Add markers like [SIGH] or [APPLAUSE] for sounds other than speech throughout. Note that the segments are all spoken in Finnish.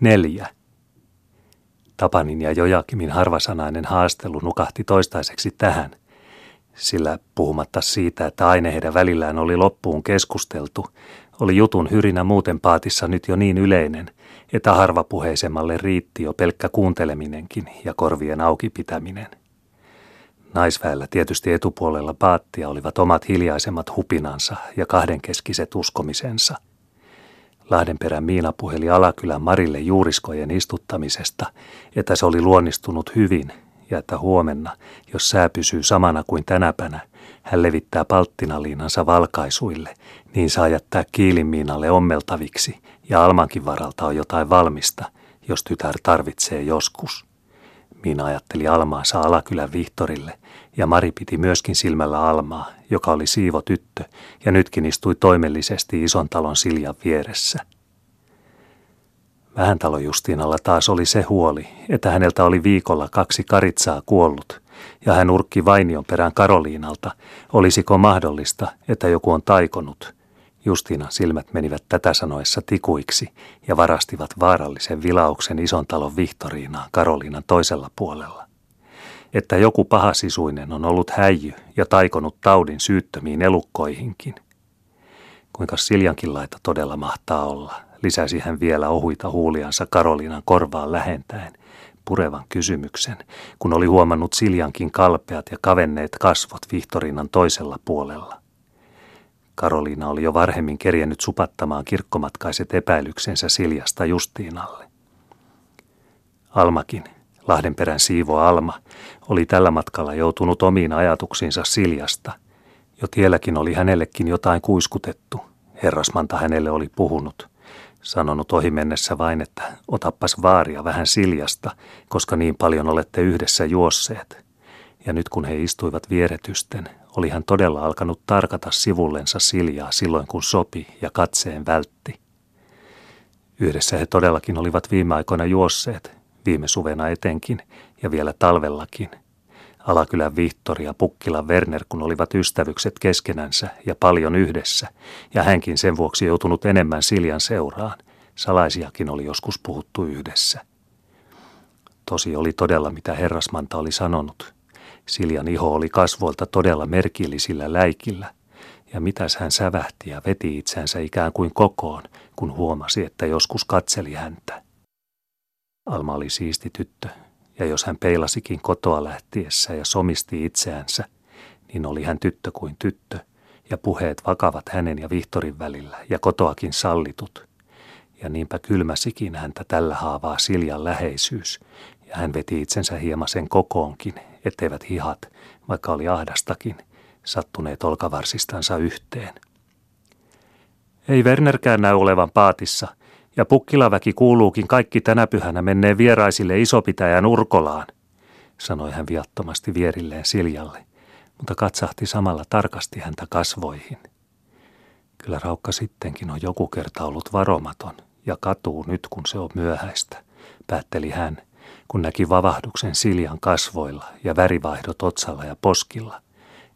Neljä. Tapanin ja Jojakimin harvasanainen haastelu nukahti toistaiseksi tähän, sillä puhumatta siitä, että aine heidän välillään oli loppuun keskusteltu, oli jutun hyrinä muuten paatissa nyt jo niin yleinen, että harvapuheisemmalle riitti jo pelkkä kuunteleminenkin ja korvien auki pitäminen. Naisväellä tietysti etupuolella paattia olivat omat hiljaisemmat hupinansa ja kahdenkeskiset uskomisensa – Lahdenperän Miina puheli Alakylän Marille juuriskojen istuttamisesta, että se oli luonnistunut hyvin ja että huomenna, jos sää pysyy samana kuin tänäpänä, hän levittää palttinaliinansa valkaisuille, niin saa jättää kiilin Miinalle ommeltaviksi ja Almankin varalta on jotain valmista, jos tytär tarvitsee joskus. Miina ajatteli Almaansa Alakylän Vihtorille ja Mari piti myöskin silmällä Almaa, joka oli siivo tyttö ja nytkin istui toimellisesti ison talon Siljan vieressä. Vähän talo Justiinalla taas oli se huoli, että häneltä oli viikolla kaksi karitsaa kuollut, ja hän urkki vainion perään Karoliinalta, olisiko mahdollista, että joku on taikonut. Justiinan silmät menivät tätä sanoessa tikuiksi ja varastivat vaarallisen vilauksen ison talon Vihtoriinaan Karoliinan toisella puolella että joku pahasisuinen on ollut häijy ja taikonut taudin syyttömiin elukkoihinkin. Kuinka Siljankin laita todella mahtaa olla, lisäsi hän vielä ohuita huuliansa Karolinan korvaan lähentäen, purevan kysymyksen, kun oli huomannut Siljankin kalpeat ja kavenneet kasvot Vihtorinan toisella puolella. Karoliina oli jo varhemmin kerjennyt supattamaan kirkkomatkaiset epäilyksensä Siljasta Justiinalle. Almakin, Lahdenperän siivo Alma, oli tällä matkalla joutunut omiin ajatuksiinsa Siljasta. Jo tielläkin oli hänellekin jotain kuiskutettu. Herrasmanta hänelle oli puhunut. Sanonut ohi mennessä vain, että otappas vaaria vähän Siljasta, koska niin paljon olette yhdessä juosseet. Ja nyt kun he istuivat vieretysten, oli hän todella alkanut tarkata sivullensa Siljaa silloin kun sopi ja katseen vältti. Yhdessä he todellakin olivat viime aikoina juosseet, viime suvena etenkin ja vielä talvellakin. Alakylän Vihtori ja Pukkilan Werner, kun olivat ystävykset keskenänsä ja paljon yhdessä, ja hänkin sen vuoksi joutunut enemmän Siljan seuraan. Salaisiakin oli joskus puhuttu yhdessä. Tosi oli todella, mitä herrasmanta oli sanonut. Siljan iho oli kasvoilta todella merkillisillä läikillä, ja mitäs hän sävähti ja veti itsensä ikään kuin kokoon, kun huomasi, että joskus katseli häntä. Alma oli siisti tyttö, ja jos hän peilasikin kotoa lähtiessä ja somisti itseänsä, niin oli hän tyttö kuin tyttö, ja puheet vakavat hänen ja Vihtorin välillä, ja kotoakin sallitut. Ja niinpä kylmäsikin häntä tällä haavaa Siljan läheisyys, ja hän veti itsensä hieman sen kokoonkin, etteivät hihat, vaikka oli ahdastakin, sattuneet olkavarsistansa yhteen. Ei Wernerkään näy olevan paatissa – ja pukkilaväki kuuluukin kaikki tänä pyhänä menneen vieraisille isopitäjän Urkolaan, sanoi hän viattomasti vierilleen Siljalle, mutta katsahti samalla tarkasti häntä kasvoihin. Kyllä Raukka sittenkin on joku kerta ollut varomaton ja katuu nyt, kun se on myöhäistä, päätteli hän, kun näki vavahduksen Siljan kasvoilla ja värivaihdot otsalla ja poskilla,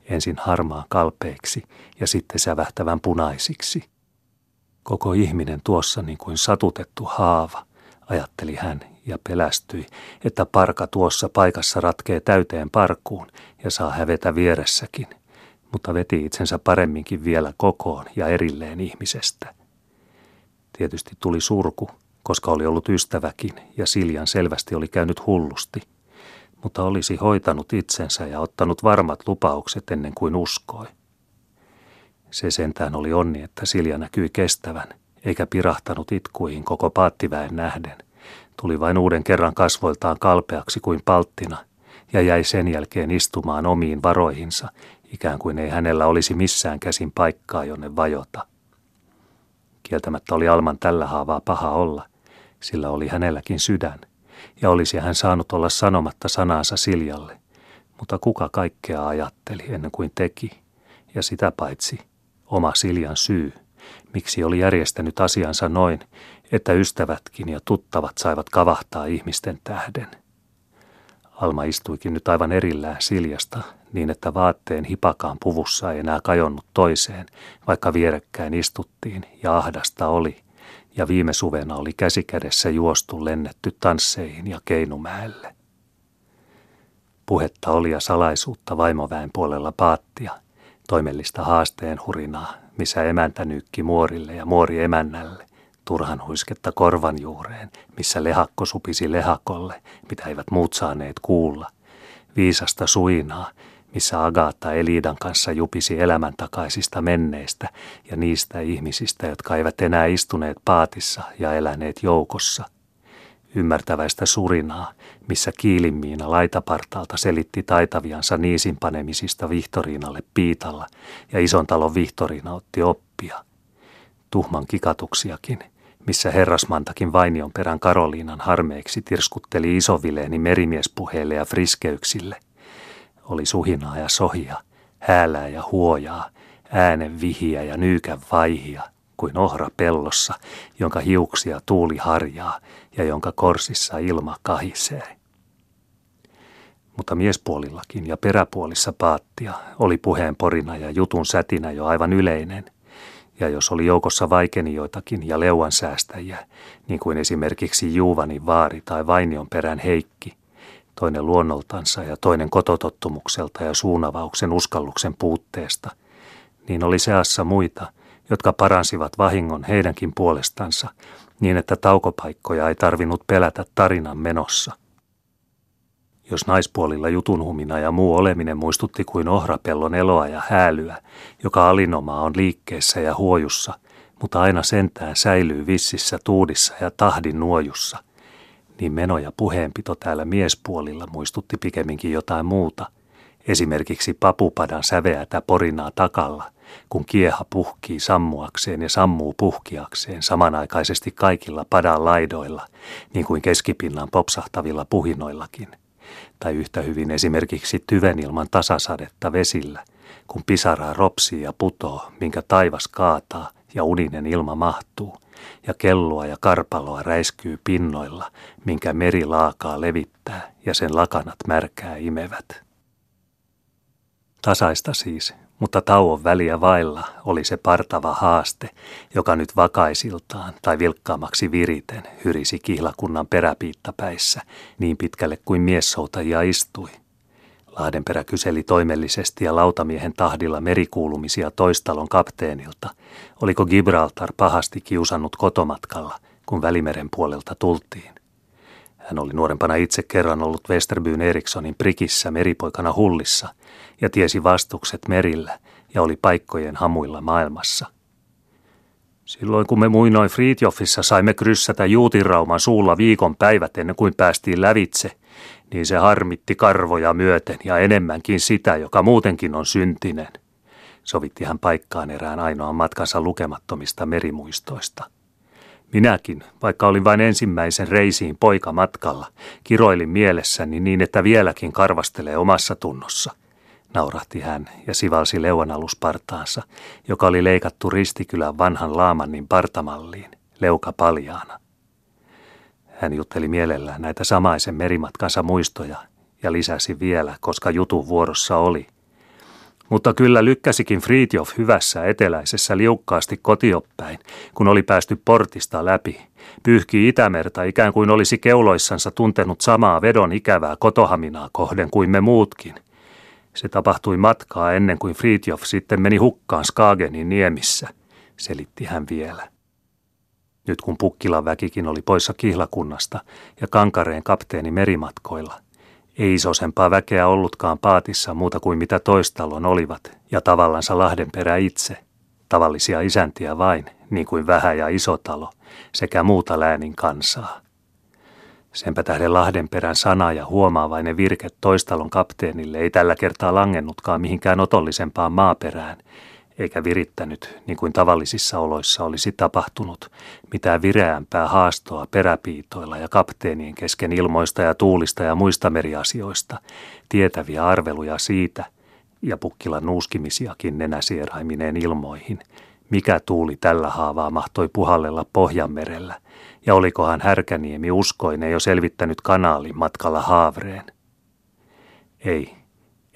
ensin harmaan kalpeiksi ja sitten sävähtävän punaisiksi – Koko ihminen tuossa niin kuin satutettu haava, ajatteli hän ja pelästyi, että parka tuossa paikassa ratkee täyteen parkuun ja saa hävetä vieressäkin, mutta veti itsensä paremminkin vielä kokoon ja erilleen ihmisestä. Tietysti tuli surku, koska oli ollut ystäväkin ja Siljan selvästi oli käynyt hullusti, mutta olisi hoitanut itsensä ja ottanut varmat lupaukset ennen kuin uskoi. Se sentään oli onni, että Silja näkyi kestävän, eikä pirahtanut itkuihin koko paattiväen nähden. Tuli vain uuden kerran kasvoiltaan kalpeaksi kuin palttina ja jäi sen jälkeen istumaan omiin varoihinsa, ikään kuin ei hänellä olisi missään käsin paikkaa, jonne vajota. Kieltämättä oli Alman tällä haavaa paha olla, sillä oli hänelläkin sydän, ja olisi hän saanut olla sanomatta sanaansa Siljalle, mutta kuka kaikkea ajatteli ennen kuin teki, ja sitä paitsi – oma Siljan syy, miksi oli järjestänyt asiansa noin, että ystävätkin ja tuttavat saivat kavahtaa ihmisten tähden. Alma istuikin nyt aivan erillään Siljasta, niin että vaatteen hipakaan puvussa ei enää kajonnut toiseen, vaikka vierekkäin istuttiin ja ahdasta oli, ja viime suvena oli käsikädessä juostu lennetty tansseihin ja Keinumäelle. Puhetta oli ja salaisuutta vaimoväen puolella paattia, toimellista haasteen hurinaa, missä emäntä nykki muorille ja muori emännälle, turhan huisketta korvan juureen, missä lehakko supisi lehakolle, mitä eivät muut saaneet kuulla, viisasta suinaa, missä Agaata Elidan kanssa jupisi elämän takaisista menneistä ja niistä ihmisistä, jotka eivät enää istuneet paatissa ja eläneet joukossa. Ymmärtäväistä surinaa, missä kiilimmiina laitapartaalta selitti taitaviansa niisinpanemisista Vihtoriinalle piitalla ja ison talon Vihtoriina otti oppia. Tuhman kikatuksiakin, missä herrasmantakin Vainion perän Karoliinan harmeiksi tirskutteli isovileeni merimiespuheille ja friskeyksille – oli suhinaa ja sohia, häälää ja huojaa, äänen vihiä ja nyykän vaihia, kuin ohra pellossa, jonka hiuksia tuuli harjaa ja jonka korsissa ilma kahisee. Mutta miespuolillakin ja peräpuolissa paattia oli puheen porina ja jutun sätinä jo aivan yleinen. Ja jos oli joukossa vaikenijoitakin ja leuan säästäjiä, niin kuin esimerkiksi Juuvani vaari tai Vainion perän Heikki, toinen luonnoltansa ja toinen kototottumukselta ja suunavauksen uskalluksen puutteesta, niin oli seassa muita, jotka paransivat vahingon heidänkin puolestansa, niin että taukopaikkoja ei tarvinnut pelätä tarinan menossa. Jos naispuolilla jutunhumina ja muu oleminen muistutti kuin ohrapellon eloa ja häälyä, joka alinomaa on liikkeessä ja huojussa, mutta aina sentään säilyy vississä tuudissa ja tahdin nuojussa – niin meno ja puheenpito täällä miespuolilla muistutti pikemminkin jotain muuta, esimerkiksi papupadan säveätä porinaa takalla, kun kieha puhkii sammuakseen ja sammuu puhkiakseen samanaikaisesti kaikilla padan laidoilla, niin kuin keskipinnan popsahtavilla puhinoillakin, tai yhtä hyvin esimerkiksi tyvenilman tasasadetta vesillä, kun pisaraa ropsii ja putoo, minkä taivas kaataa ja uninen ilma mahtuu – ja kelloa ja karpaloa räiskyy pinnoilla, minkä meri laakaa levittää ja sen lakanat märkää imevät. Tasaista siis, mutta tauon väliä vailla oli se partava haaste, joka nyt vakaisiltaan tai vilkkaamaksi viriten hyrisi kihlakunnan peräpiittapäissä niin pitkälle kuin miessoutajia istui – Lahdenperä kyseli toimellisesti ja lautamiehen tahdilla merikuulumisia toistalon kapteenilta, oliko Gibraltar pahasti kiusannut kotomatkalla, kun Välimeren puolelta tultiin. Hän oli nuorempana itse kerran ollut Westerbyn Erikssonin prikissä meripoikana hullissa ja tiesi vastukset merillä ja oli paikkojen hamuilla maailmassa. Silloin kun me muinoin Fritjofissa saimme kryssätä juutirauman suulla viikon päivät ennen kuin päästiin lävitse, niin se harmitti karvoja myöten ja enemmänkin sitä, joka muutenkin on syntinen. Sovitti hän paikkaan erään ainoan matkansa lukemattomista merimuistoista. Minäkin, vaikka olin vain ensimmäisen reisiin poika matkalla, kiroilin mielessäni niin, että vieläkin karvastelee omassa tunnossa. Naurahti hän ja sivalsi leuanaluspartaansa, joka oli leikattu Ristikylän vanhan laamannin partamalliin, leuka paljaana. Hän jutteli mielellään näitä samaisen merimatkansa muistoja ja lisäsi vielä, koska jutun vuorossa oli. Mutta kyllä lykkäsikin Fritjof hyvässä eteläisessä liukkaasti kotioppäin, kun oli päästy portista läpi. Pyyhki Itämerta ikään kuin olisi keuloissansa tuntenut samaa vedon ikävää kotohaminaa kohden kuin me muutkin. Se tapahtui matkaa ennen kuin Fritjof sitten meni hukkaan Skagenin niemissä, selitti hän vielä. Nyt kun Pukkilan väkikin oli poissa kihlakunnasta ja Kankareen kapteeni merimatkoilla, ei isosempaa väkeä ollutkaan paatissa muuta kuin mitä toistalon olivat ja tavallansa Lahdenperä itse, tavallisia isäntiä vain, niin kuin Vähä ja Isotalo, sekä muuta läänin kansaa. Senpä tähden Lahdenperän sana ja huomaavainen virke toistalon kapteenille ei tällä kertaa langennutkaan mihinkään otollisempaan maaperään – eikä virittänyt, niin kuin tavallisissa oloissa olisi tapahtunut, mitään vireämpää haastoa peräpiitoilla ja kapteenien kesken ilmoista ja tuulista ja muista meriasioista, tietäviä arveluja siitä, ja Pukkilan nuuskimisiakin nenäsieraimineen ilmoihin, mikä tuuli tällä haavaa mahtoi puhallella Pohjanmerellä, ja olikohan Härkäniemi uskoinen jo selvittänyt kanaalin matkalla Haavreen. Ei,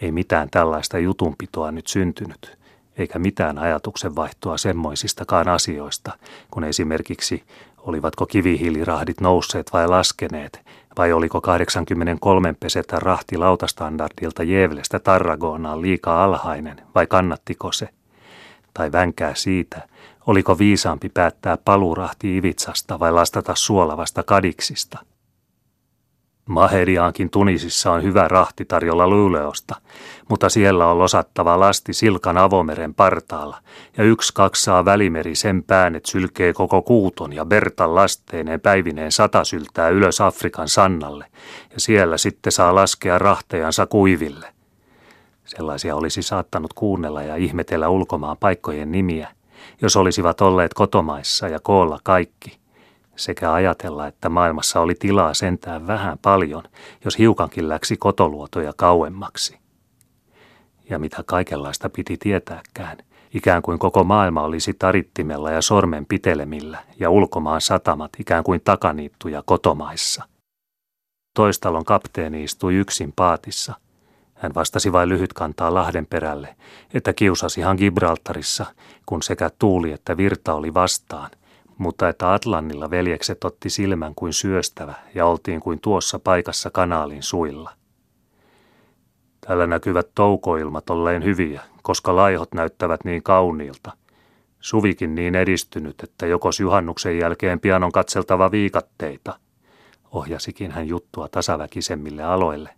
ei mitään tällaista jutunpitoa nyt syntynyt – eikä mitään ajatuksen vaihtoa semmoisistakaan asioista, kun esimerkiksi Olivatko kivihiilirahdit nousseet vai laskeneet, vai oliko 83 pesetä rahti lautastandardilta Jevlestä Tarragonaan liikaa alhainen, vai kannattiko se? Tai vänkää siitä, oliko viisaampi päättää paluurahti Ivitsasta vai lastata suolavasta kadiksista – Maheriaankin Tunisissa on hyvä rahti tarjolla Luleosta, mutta siellä on losattava lasti Silkan avomeren partaalla, ja yksi kaksaa välimeri sen päänet sylkee koko kuuton ja Bertan lasteineen päivineen sata syltää ylös Afrikan sannalle, ja siellä sitten saa laskea rahtejansa kuiville. Sellaisia olisi saattanut kuunnella ja ihmetellä ulkomaan paikkojen nimiä, jos olisivat olleet kotomaissa ja koolla kaikki – sekä ajatella, että maailmassa oli tilaa sentään vähän paljon, jos hiukankin läksi kotoluotoja kauemmaksi. Ja mitä kaikenlaista piti tietääkään, ikään kuin koko maailma olisi tarittimella ja sormen pitelemillä ja ulkomaan satamat ikään kuin takaniittuja kotomaissa. Toistalon kapteeni istui yksin paatissa. Hän vastasi vain lyhyt kantaa Lahden perälle, että kiusasihan Gibraltarissa, kun sekä tuuli että virta oli vastaan – mutta että Atlannilla veljekset otti silmän kuin syöstävä ja oltiin kuin tuossa paikassa kanaalin suilla. Täällä näkyvät toukoilmat olleen hyviä, koska laihot näyttävät niin kauniilta. Suvikin niin edistynyt, että jokos juhannuksen jälkeen pian on katseltava viikatteita. Ohjasikin hän juttua tasaväkisemmille aloille,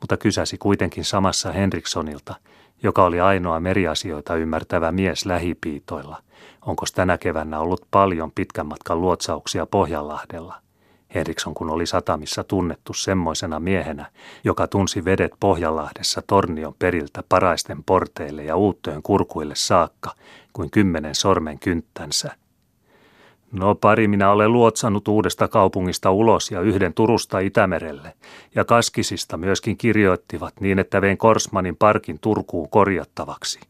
mutta kysäsi kuitenkin samassa Henrikssonilta, joka oli ainoa meriasioita ymmärtävä mies lähipiitoilla – onko tänä keväänä ollut paljon pitkän matkan luotsauksia Pohjanlahdella. Henriksson kun oli satamissa tunnettu semmoisena miehenä, joka tunsi vedet Pohjanlahdessa tornion periltä paraisten porteille ja uuttöön kurkuille saakka, kuin kymmenen sormen kynttänsä. No pari minä olen luotsannut uudesta kaupungista ulos ja yhden Turusta Itämerelle, ja Kaskisista myöskin kirjoittivat niin, että vein Korsmanin parkin Turkuun korjattavaksi.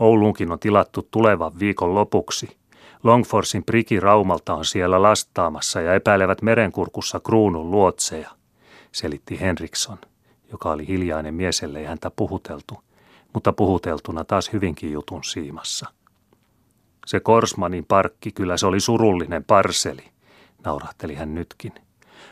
Ouluunkin on tilattu tulevan viikon lopuksi. Longforsin priki Raumalta on siellä lastaamassa ja epäilevät merenkurkussa kruunun luotseja, selitti Henriksson, joka oli hiljainen mies, ellei häntä puhuteltu, mutta puhuteltuna taas hyvinkin jutun siimassa. Se Korsmanin parkki, kyllä se oli surullinen parseli, naurahteli hän nytkin.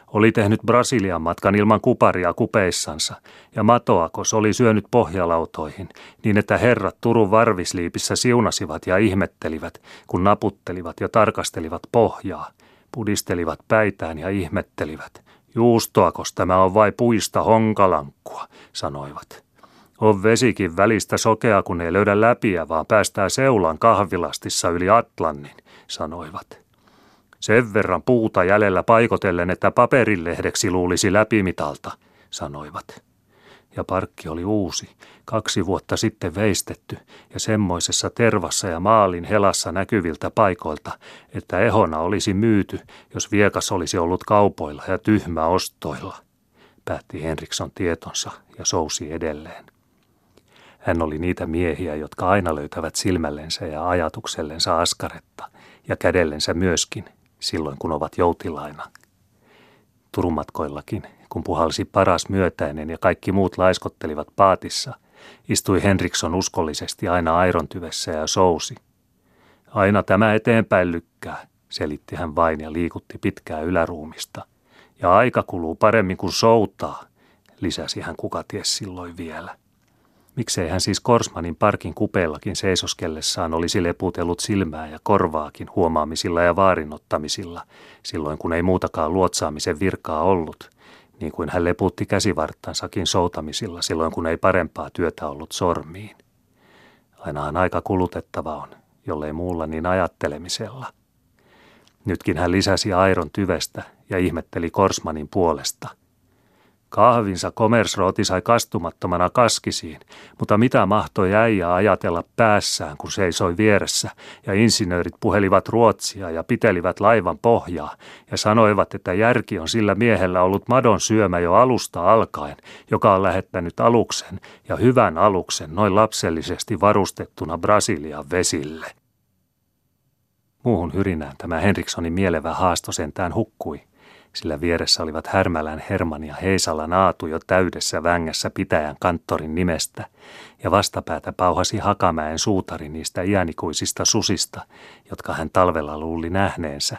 Oli tehnyt Brasilian matkan ilman kuparia kupeissansa, ja matoakos oli syönyt pohjalautoihin, niin että herrat Turun varvisliipissä siunasivat ja ihmettelivät, kun naputtelivat ja tarkastelivat pohjaa, pudistelivat päitään ja ihmettelivät. Juustoakos tämä on vai puista honkalankkua, sanoivat. On vesikin välistä sokea, kun ei löydä läpiä, vaan päästää seulan kahvilastissa yli Atlannin, sanoivat. Sen verran puuta jäljellä paikotellen, että paperilehdeksi luulisi läpimitalta, sanoivat. Ja parkki oli uusi, kaksi vuotta sitten veistetty ja semmoisessa tervassa ja maalin helassa näkyviltä paikoilta, että ehona olisi myyty, jos viekas olisi ollut kaupoilla ja tyhmä ostoilla, päätti Henriksson tietonsa ja sousi edelleen. Hän oli niitä miehiä, jotka aina löytävät silmällensä ja ajatuksellensa askaretta ja kädellensä myöskin, silloin, kun ovat joutilaina. Turumatkoillakin, kun puhalsi paras myötäinen ja kaikki muut laiskottelivat paatissa, istui Henriksson uskollisesti aina airontyvessä ja sousi. Aina tämä eteenpäin lykkää, selitti hän vain ja liikutti pitkää yläruumista. Ja aika kuluu paremmin kuin soutaa, lisäsi hän kukaties silloin vielä. Miksei hän siis Korsmanin parkin kupeellakin seisoskellessaan olisi leputellut silmää ja korvaakin huomaamisilla ja vaarinottamisilla, silloin kun ei muutakaan luotsaamisen virkaa ollut, niin kuin hän leputti käsivarttansakin soutamisilla silloin kun ei parempaa työtä ollut sormiin. Ainahan aika kulutettava on, jollei muulla niin ajattelemisella. Nytkin hän lisäsi Airon tyvestä ja ihmetteli Korsmanin puolesta – Kahvinsa komersrooti sai kastumattomana kaskisiin, mutta mitä mahtoi äijä ajatella päässään, kun seisoi vieressä, ja insinöörit puhelivat ruotsia ja pitelivät laivan pohjaa, ja sanoivat, että järki on sillä miehellä ollut madon syömä jo alusta alkaen, joka on lähettänyt aluksen, ja hyvän aluksen, noin lapsellisesti varustettuna Brasilian vesille. Muuhun hyrinään tämä Henrikssonin mielevä haasto sentään hukkui – sillä vieressä olivat Härmälän Herman ja Heisala Naatu jo täydessä vängässä pitäjän kanttorin nimestä, ja vastapäätä pauhasi Hakamäen suutari niistä iänikuisista susista, jotka hän talvella luuli nähneensä,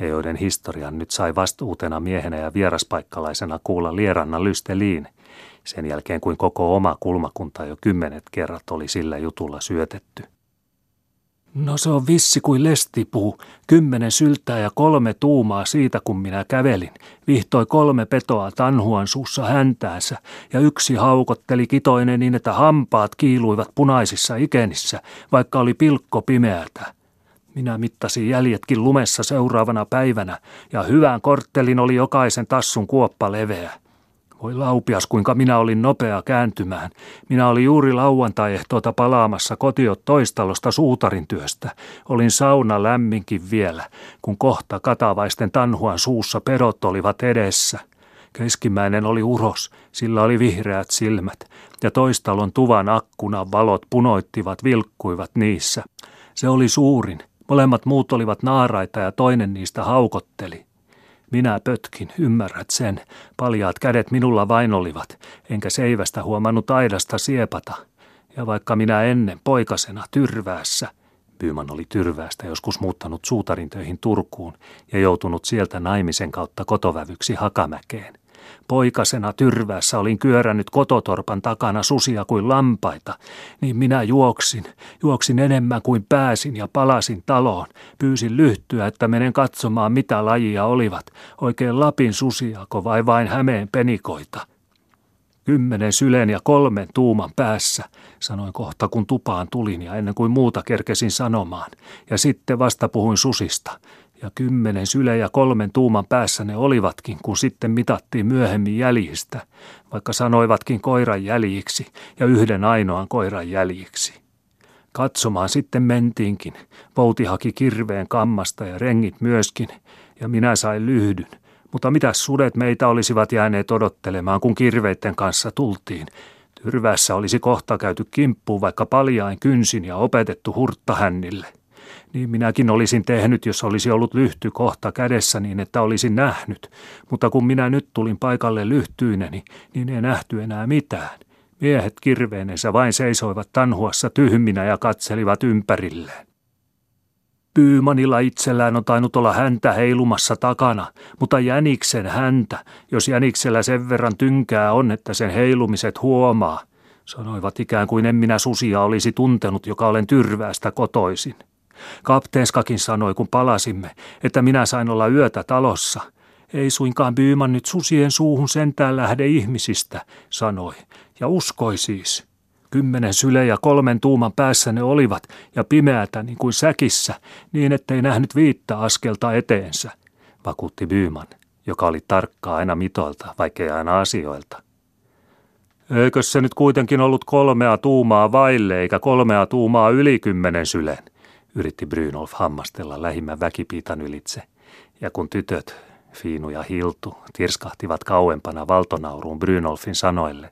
ja joiden historian nyt sai vastuutena miehenä ja vieraspaikkalaisena kuulla Lieranna Lysteliin, sen jälkeen kuin koko oma kulmakunta jo kymmenet kerrat oli sillä jutulla syötetty. No se on vissi kuin lestipuu, kymmenen syltää ja kolme tuumaa siitä kun minä kävelin. Vihtoi kolme petoa tanhuan suussa häntäänsä ja yksi haukotteli kitoinen niin, että hampaat kiiluivat punaisissa ikenissä, vaikka oli pilkko pimeätä. Minä mittasin jäljetkin lumessa seuraavana päivänä ja hyvään korttelin oli jokaisen tassun kuoppa leveä. Voi laupias, kuinka minä olin nopea kääntymään. Minä olin juuri lauantai-ehtoota palaamassa kotiot toistalosta suutarin työstä. Olin sauna lämminkin vielä, kun kohta katavaisten tanhuan suussa perot olivat edessä. Keskimmäinen oli uros, sillä oli vihreät silmät, ja toistalon tuvan akkuna valot punoittivat vilkkuivat niissä. Se oli suurin. Molemmat muut olivat naaraita ja toinen niistä haukotteli. Minä pötkin, ymmärrät sen. Paljaat kädet minulla vain olivat, enkä seivästä huomannut aidasta siepata. Ja vaikka minä ennen poikasena tyrväässä, Byyman oli tyrväästä joskus muuttanut suutarin töihin Turkuun ja joutunut sieltä naimisen kautta kotovävyksi Hakamäkeen. Poikasena tyrväässä olin kyörännyt kototorpan takana susia kuin lampaita, niin minä juoksin, juoksin enemmän kuin pääsin ja palasin taloon. Pyysin lyhtyä, että menen katsomaan mitä lajia olivat, oikein Lapin susiako vai vain Hämeen penikoita. Kymmenen sylen ja kolmen tuuman päässä, sanoin kohta kun tupaan tulin ja ennen kuin muuta kerkesin sanomaan. Ja sitten vasta puhuin susista ja kymmenen syle ja kolmen tuuman päässä ne olivatkin, kun sitten mitattiin myöhemmin jäljistä, vaikka sanoivatkin koiran jäljiksi ja yhden ainoan koiran jäljiksi. Katsomaan sitten mentiinkin. Vouti haki kirveen kammasta ja rengit myöskin, ja minä sain lyhdyn. Mutta mitä sudet meitä olisivat jääneet odottelemaan, kun kirveitten kanssa tultiin? Tyrvässä olisi kohta käyty kimppuun vaikka paljain kynsin ja opetettu hurttahännille. Niin minäkin olisin tehnyt, jos olisi ollut lyhty kohta kädessä niin, että olisin nähnyt. Mutta kun minä nyt tulin paikalle lyhtyineni, niin ei nähty enää mitään. Miehet kirveenensä vain seisoivat tanhuassa tyhminä ja katselivat ympärilleen. Pyymanilla itsellään on tainnut olla häntä heilumassa takana, mutta jäniksen häntä, jos jäniksellä sen verran tynkää on, että sen heilumiset huomaa, sanoivat ikään kuin en minä susia olisi tuntenut, joka olen tyrväästä kotoisin. Kapteenskakin sanoi, kun palasimme, että minä sain olla yötä talossa. Ei suinkaan Byyman nyt susien suuhun sentään lähde ihmisistä, sanoi, ja uskoi siis. Kymmenen syle ja kolmen tuuman päässä ne olivat, ja pimeätä niin kuin säkissä, niin ettei nähnyt viittä askelta eteensä, vakuutti Byyman, joka oli tarkkaa aina mitoilta, vaikkei aina asioilta. Eikö se nyt kuitenkin ollut kolmea tuumaa vaille, eikä kolmea tuumaa yli kymmenen sylen, yritti Brynolf hammastella lähimmän väkipiitan ylitse, ja kun tytöt, Fiinu ja Hiltu, tirskahtivat kauempana valtonauruun Brynolfin sanoille,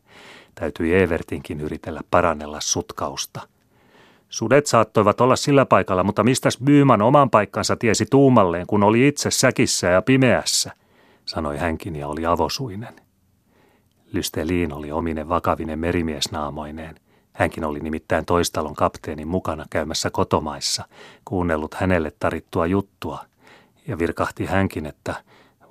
täytyi Evertinkin yritellä parannella sutkausta. Sudet saattoivat olla sillä paikalla, mutta mistäs Byyman oman paikkansa tiesi tuumalleen, kun oli itse säkissä ja pimeässä, sanoi hänkin ja oli avosuinen. Lysteliin oli ominen vakavinen merimiesnaamoineen – Hänkin oli nimittäin toistalon kapteenin mukana käymässä kotomaissa, kuunnellut hänelle tarittua juttua, ja virkahti hänkin, että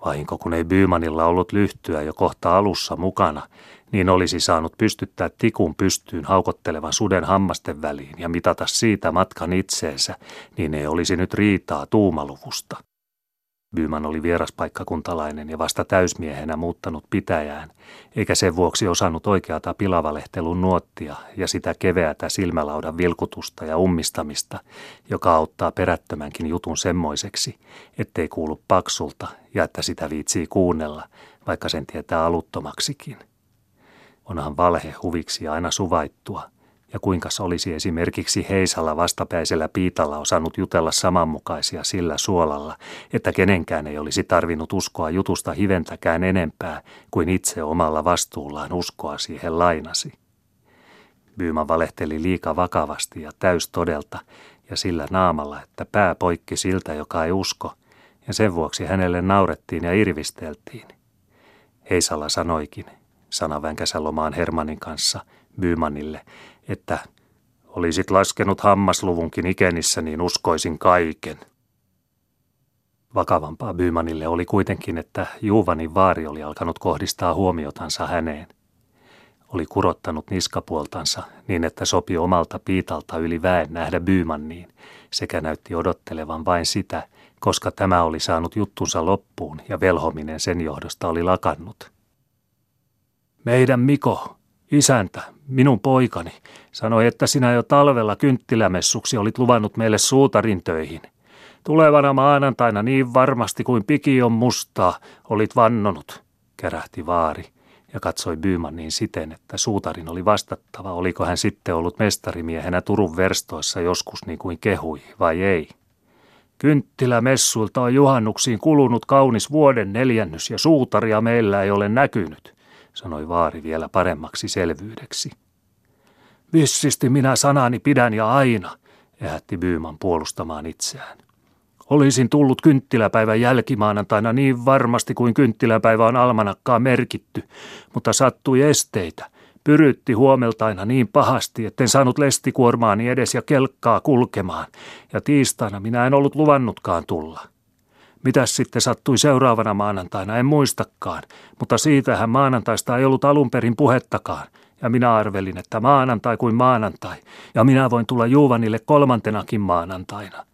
vahinko kun ei Byymanilla ollut lyhtyä jo kohta alussa mukana, niin olisi saanut pystyttää tikun pystyyn haukottelevan suden hammasten väliin ja mitata siitä matkan itseensä, niin ei olisi nyt riitaa tuumaluvusta. Byman oli vieraspaikkakuntalainen ja vasta täysmiehenä muuttanut pitäjään, eikä sen vuoksi osannut oikeata pilavalehtelun nuottia ja sitä keveätä silmälaudan vilkutusta ja ummistamista, joka auttaa perättömänkin jutun semmoiseksi, ettei kuulu paksulta ja että sitä viitsii kuunnella, vaikka sen tietää aluttomaksikin. Onhan valhe huviksi aina suvaittua – ja kuinka olisi esimerkiksi Heisalla vastapäisellä piitalla osannut jutella samanmukaisia sillä suolalla, että kenenkään ei olisi tarvinnut uskoa jutusta hiventäkään enempää kuin itse omalla vastuullaan uskoa siihen lainasi. Byymä valehteli liika vakavasti ja täys todelta ja sillä naamalla, että pää poikki siltä, joka ei usko, ja sen vuoksi hänelle naurettiin ja irvisteltiin. Heisalla sanoikin, sanavänkäsä lomaan Hermanin kanssa, Bymanille, että olisit laskenut hammasluvunkin ikenissä, niin uskoisin kaiken. Vakavampaa Bymanille oli kuitenkin, että Juvanin vaari oli alkanut kohdistaa huomiotansa häneen. Oli kurottanut niskapuoltansa niin, että sopi omalta piitalta yli väen nähdä Bymanniin, sekä näytti odottelevan vain sitä, koska tämä oli saanut juttunsa loppuun ja velhominen sen johdosta oli lakannut. Meidän Miko, isäntä, minun poikani, sanoi, että sinä jo talvella kynttilämessuksi olit luvannut meille suutarin töihin – Tulevana maanantaina niin varmasti kuin piki on mustaa, olit vannonut, kärähti vaari ja katsoi Bymanin siten, että suutarin oli vastattava, oliko hän sitten ollut mestarimiehenä Turun verstoissa joskus niin kuin kehui vai ei. Kynttilä messuilta on juhannuksiin kulunut kaunis vuoden neljännys ja suutaria meillä ei ole näkynyt, sanoi vaari vielä paremmaksi selvyydeksi. Vissisti minä sanani pidän ja aina, ehätti Byyman puolustamaan itseään. Olisin tullut kynttiläpäivän jälkimaanantaina niin varmasti kuin kynttiläpäivä on almanakkaan merkitty, mutta sattui esteitä. Pyrytti huomeltaina niin pahasti, etten saanut lestikuormaani edes ja kelkkaa kulkemaan, ja tiistaina minä en ollut luvannutkaan tulla. Mitäs sitten sattui seuraavana maanantaina, en muistakaan, mutta siitähän maanantaista ei ollut alun perin puhettakaan, ja minä arvelin, että maanantai kuin maanantai, ja minä voin tulla Juuvanille kolmantenakin maanantaina.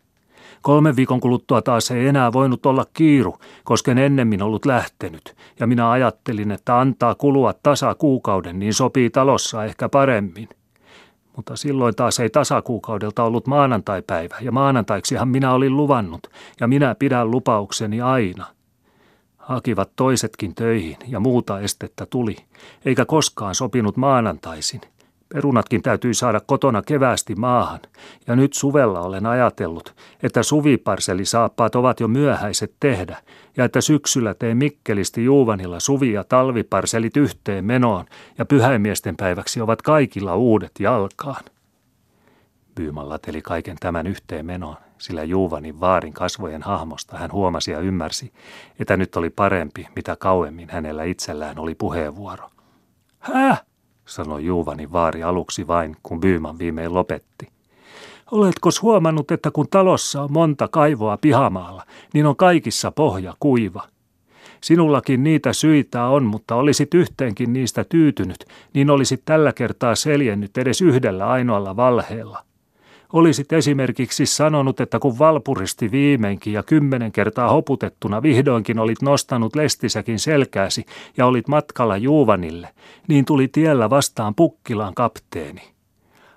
Kolmen viikon kuluttua taas ei enää voinut olla kiiru, koska en ennemmin ollut lähtenyt, ja minä ajattelin, että antaa kulua tasa kuukauden, niin sopii talossa ehkä paremmin. Mutta silloin taas ei tasakuukaudelta ollut maanantaipäivä, ja maanantaiksihan minä olin luvannut, ja minä pidän lupaukseni aina. Hakivat toisetkin töihin, ja muuta estettä tuli, eikä koskaan sopinut maanantaisin. Perunatkin täytyy saada kotona keväästi maahan, ja nyt suvella olen ajatellut, että suviparselisaappaat ovat jo myöhäiset tehdä, ja että syksyllä teen Mikkelisti Juuvanilla suvi- ja talviparselit yhteen menoon, ja pyhäimiesten päiväksi ovat kaikilla uudet jalkaan. Byyman lateli kaiken tämän yhteen menoon, sillä Juuvanin vaarin kasvojen hahmosta hän huomasi ja ymmärsi, että nyt oli parempi, mitä kauemmin hänellä itsellään oli puheenvuoro. Häh? Sanoi Juuvani vaari aluksi vain, kun Byyman viimein lopetti. Oletko huomannut, että kun talossa on monta kaivoa pihamaalla, niin on kaikissa pohja kuiva? Sinullakin niitä syitä on, mutta olisit yhteenkin niistä tyytynyt, niin olisit tällä kertaa seljennyt edes yhdellä ainoalla valheella – Olisit esimerkiksi sanonut, että kun valpuristi viimeinkin ja kymmenen kertaa hoputettuna vihdoinkin olit nostanut lestisäkin selkääsi ja olit matkalla Juuvanille, niin tuli tiellä vastaan Pukkilan kapteeni.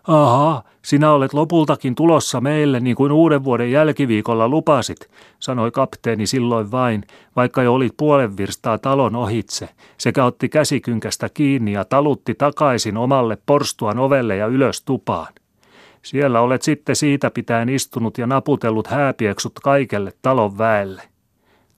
Aha, sinä olet lopultakin tulossa meille niin kuin uuden vuoden jälkiviikolla lupasit, sanoi kapteeni silloin vain, vaikka jo olit puolen virstaa talon ohitse, sekä otti käsikynkästä kiinni ja talutti takaisin omalle porstuan ovelle ja ylös tupaan. Siellä olet sitten siitä pitäen istunut ja naputellut hääpieksut kaikelle talon väelle.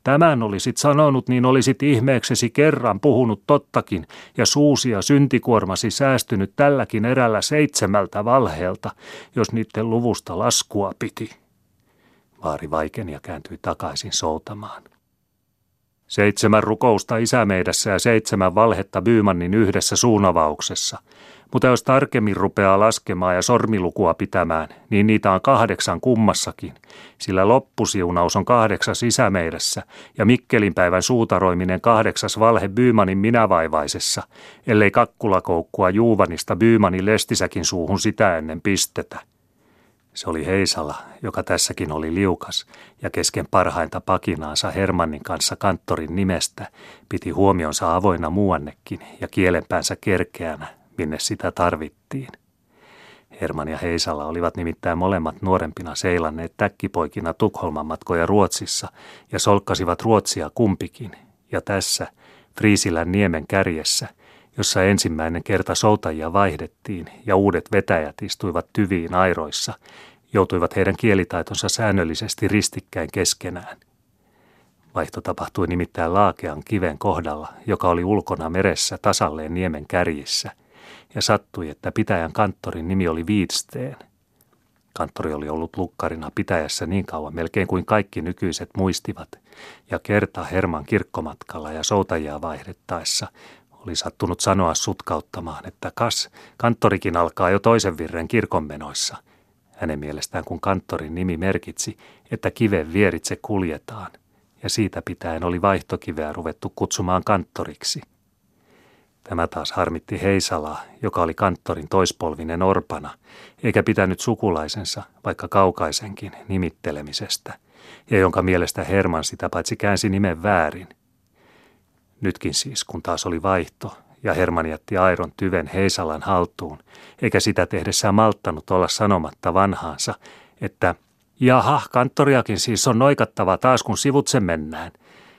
Tämän olisit sanonut, niin olisit ihmeeksesi kerran puhunut tottakin, ja suusi ja syntikuormasi säästynyt tälläkin erällä seitsemältä valheelta, jos niiden luvusta laskua piti. Vaari vaikeni ja kääntyi takaisin soutamaan. Seitsemän rukousta isämeidässä ja seitsemän valhetta Byymannin yhdessä suunavauksessa – mutta jos tarkemmin rupeaa laskemaan ja sormilukua pitämään, niin niitä on kahdeksan kummassakin, sillä loppusiunaus on kahdeksas sisämeidässä ja Mikkelin päivän suutaroiminen kahdeksas valhe Byymanin minävaivaisessa, ellei kakkulakoukkua Juuvanista Byymanin lestisäkin suuhun sitä ennen pistetä. Se oli Heisala, joka tässäkin oli liukas, ja kesken parhainta pakinaansa Hermannin kanssa kanttorin nimestä piti huomionsa avoinna muuannekin ja kielenpäänsä kerkeänä, minne sitä tarvittiin. Herman ja Heisala olivat nimittäin molemmat nuorempina seilanneet täkkipoikina Tukholman matkoja Ruotsissa ja solkkasivat Ruotsia kumpikin. Ja tässä, Friisilän niemen kärjessä, jossa ensimmäinen kerta soutajia vaihdettiin ja uudet vetäjät istuivat tyviin airoissa, joutuivat heidän kielitaitonsa säännöllisesti ristikkäin keskenään. Vaihto tapahtui nimittäin Laakean kiven kohdalla, joka oli ulkona meressä tasalleen niemen kärjissä – ja sattui, että pitäjän kanttorin nimi oli Viitsteen. Kanttori oli ollut lukkarina pitäjässä niin kauan melkein kuin kaikki nykyiset muistivat, ja kerta Herman kirkkomatkalla ja soutajia vaihdettaessa oli sattunut sanoa sutkauttamaan, että kas, kanttorikin alkaa jo toisen virren kirkonmenoissa. Hänen mielestään kun kanttorin nimi merkitsi, että kiven vieritse kuljetaan, ja siitä pitäen oli vaihtokiveä ruvettu kutsumaan kanttoriksi. Tämä taas harmitti Heisalaa, joka oli kanttorin toispolvinen orpana, eikä pitänyt sukulaisensa, vaikka kaukaisenkin, nimittelemisestä, ja jonka mielestä Herman sitä paitsi käänsi nimen väärin. Nytkin siis, kun taas oli vaihto, ja Herman jätti Airon tyven Heisalan haltuun, eikä sitä tehdessään malttanut olla sanomatta vanhaansa, että jaha, kanttoriakin siis on noikattava taas kun sivutse mennään,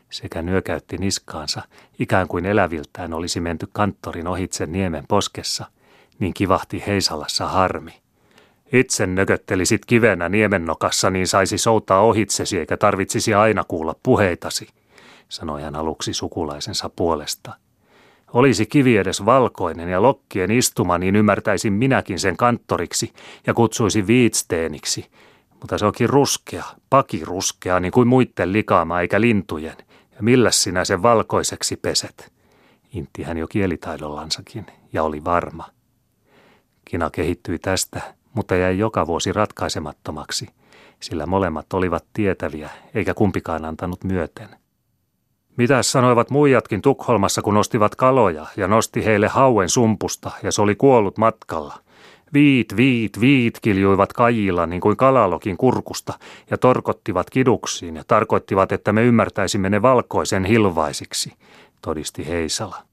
sekä nyökäytti niskaansa, ikään kuin eläviltään olisi menty kanttorin ohitse niemen poskessa, niin kivahti Heisalassa harmi. Itse nököttelisit kivenä niemennokassa, niin saisi soutaa ohitsesi eikä tarvitsisi aina kuulla puheitasi, sanoi hän aluksi sukulaisensa puolesta – olisi kivi edes valkoinen ja lokkien istuma, niin ymmärtäisin minäkin sen kanttoriksi ja kutsuisin viitsteeniksi. Mutta se onkin ruskea, pakiruskea, niin kuin muitten likaama eikä lintujen. Ja millä sinä sen valkoiseksi peset? Intti hän jo kielitaidollansakin ja oli varma. Kina kehittyi tästä, mutta jäi joka vuosi ratkaisemattomaksi, sillä molemmat olivat tietäviä eikä kumpikaan antanut myöten. Mitä sanoivat muijatkin Tukholmassa, kun ostivat kaloja ja nosti heille hauen sumpusta ja se oli kuollut matkalla. Viit, viit, viit kiljuivat kajilla niin kuin kalalokin kurkusta ja torkottivat kiduksiin ja tarkoittivat, että me ymmärtäisimme ne valkoisen hilvaisiksi, todisti Heisala.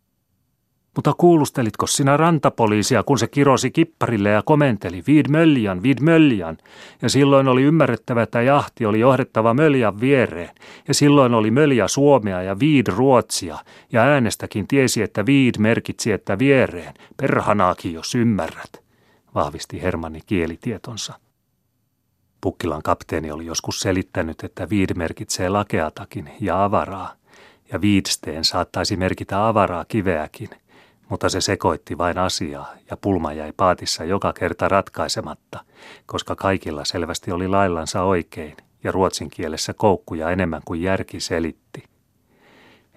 Mutta kuulustelitko sinä rantapoliisia, kun se kirosi kipparille ja komenteli, viid möljan, viid möljan. Ja silloin oli ymmärrettävä, että jahti oli johdettava möljan viereen. Ja silloin oli möljä Suomea ja viid Ruotsia. Ja äänestäkin tiesi, että viid merkitsi, että viereen. Perhanaakin, jos ymmärrät, vahvisti Hermanni kielitietonsa. Pukkilan kapteeni oli joskus selittänyt, että viid merkitsee lakeatakin ja avaraa. Ja viidsteen saattaisi merkitä avaraa kiveäkin – mutta se sekoitti vain asiaa ja pulma jäi paatissa joka kerta ratkaisematta, koska kaikilla selvästi oli laillansa oikein ja ruotsin kielessä koukkuja enemmän kuin järki selitti.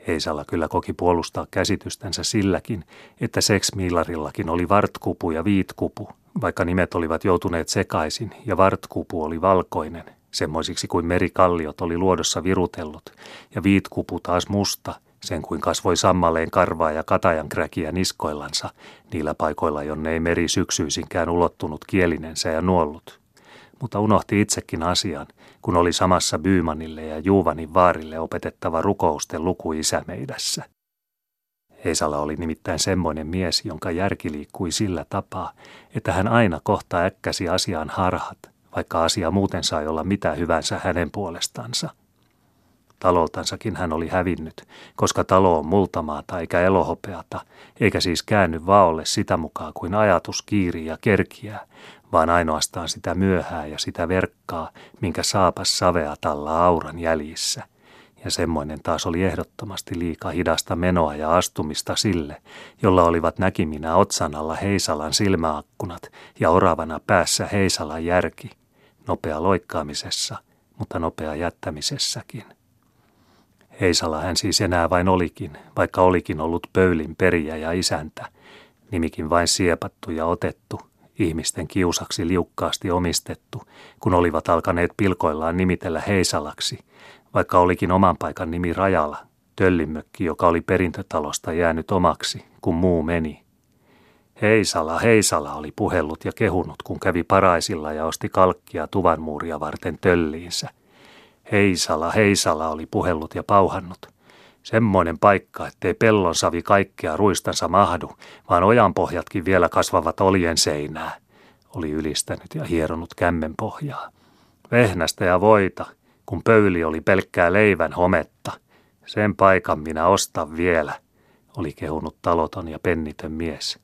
Heisalla kyllä koki puolustaa käsitystänsä silläkin, että seksmiilarillakin oli vartkupu ja viitkupu, vaikka nimet olivat joutuneet sekaisin ja vartkupu oli valkoinen, semmoisiksi kuin merikalliot oli luodossa virutellut, ja viitkupu taas musta – sen kuin kasvoi sammaleen karvaa ja katajan kräkiä niskoillansa, niillä paikoilla, jonne ei meri syksyisinkään ulottunut kielinensä ja nuollut. Mutta unohti itsekin asian, kun oli samassa Byymanille ja Juuvanin vaarille opetettava rukousten luku isämeidässä. Heisala oli nimittäin semmoinen mies, jonka järki liikkui sillä tapaa, että hän aina kohta äkkäsi asiaan harhat, vaikka asia muuten sai olla mitä hyvänsä hänen puolestansa – Taloltansakin hän oli hävinnyt, koska talo on multamaata eikä elohopeata, eikä siis käänny vaolle sitä mukaan kuin ajatus kiiri ja kerkiää, vaan ainoastaan sitä myöhää ja sitä verkkaa, minkä saapas savea talla auran jäljissä. Ja semmoinen taas oli ehdottomasti liika hidasta menoa ja astumista sille, jolla olivat näkiminä otsan alla Heisalan silmäakkunat ja oravana päässä Heisalan järki, nopea loikkaamisessa, mutta nopea jättämisessäkin. Heisala hän siis enää vain olikin, vaikka olikin ollut pöylin periä ja isäntä, nimikin vain siepattu ja otettu, ihmisten kiusaksi liukkaasti omistettu, kun olivat alkaneet pilkoillaan nimitellä Heisalaksi, vaikka olikin oman paikan nimi Rajala, töllimökki, joka oli perintötalosta jäänyt omaksi, kun muu meni. Heisala, Heisala oli puhellut ja kehunut, kun kävi paraisilla ja osti kalkkia tuvanmuuria varten tölliinsä. Heisala, Heisala oli puhellut ja pauhannut. Semmoinen paikka, ettei pellon savi kaikkea ruistansa mahdu, vaan ojanpohjatkin vielä kasvavat oljen seinää, oli ylistänyt ja hieronut kämmen pohjaa. Vehnästä ja voita, kun pöyli oli pelkkää leivän hometta. Sen paikan minä ostan vielä, oli kehunut taloton ja pennitön mies.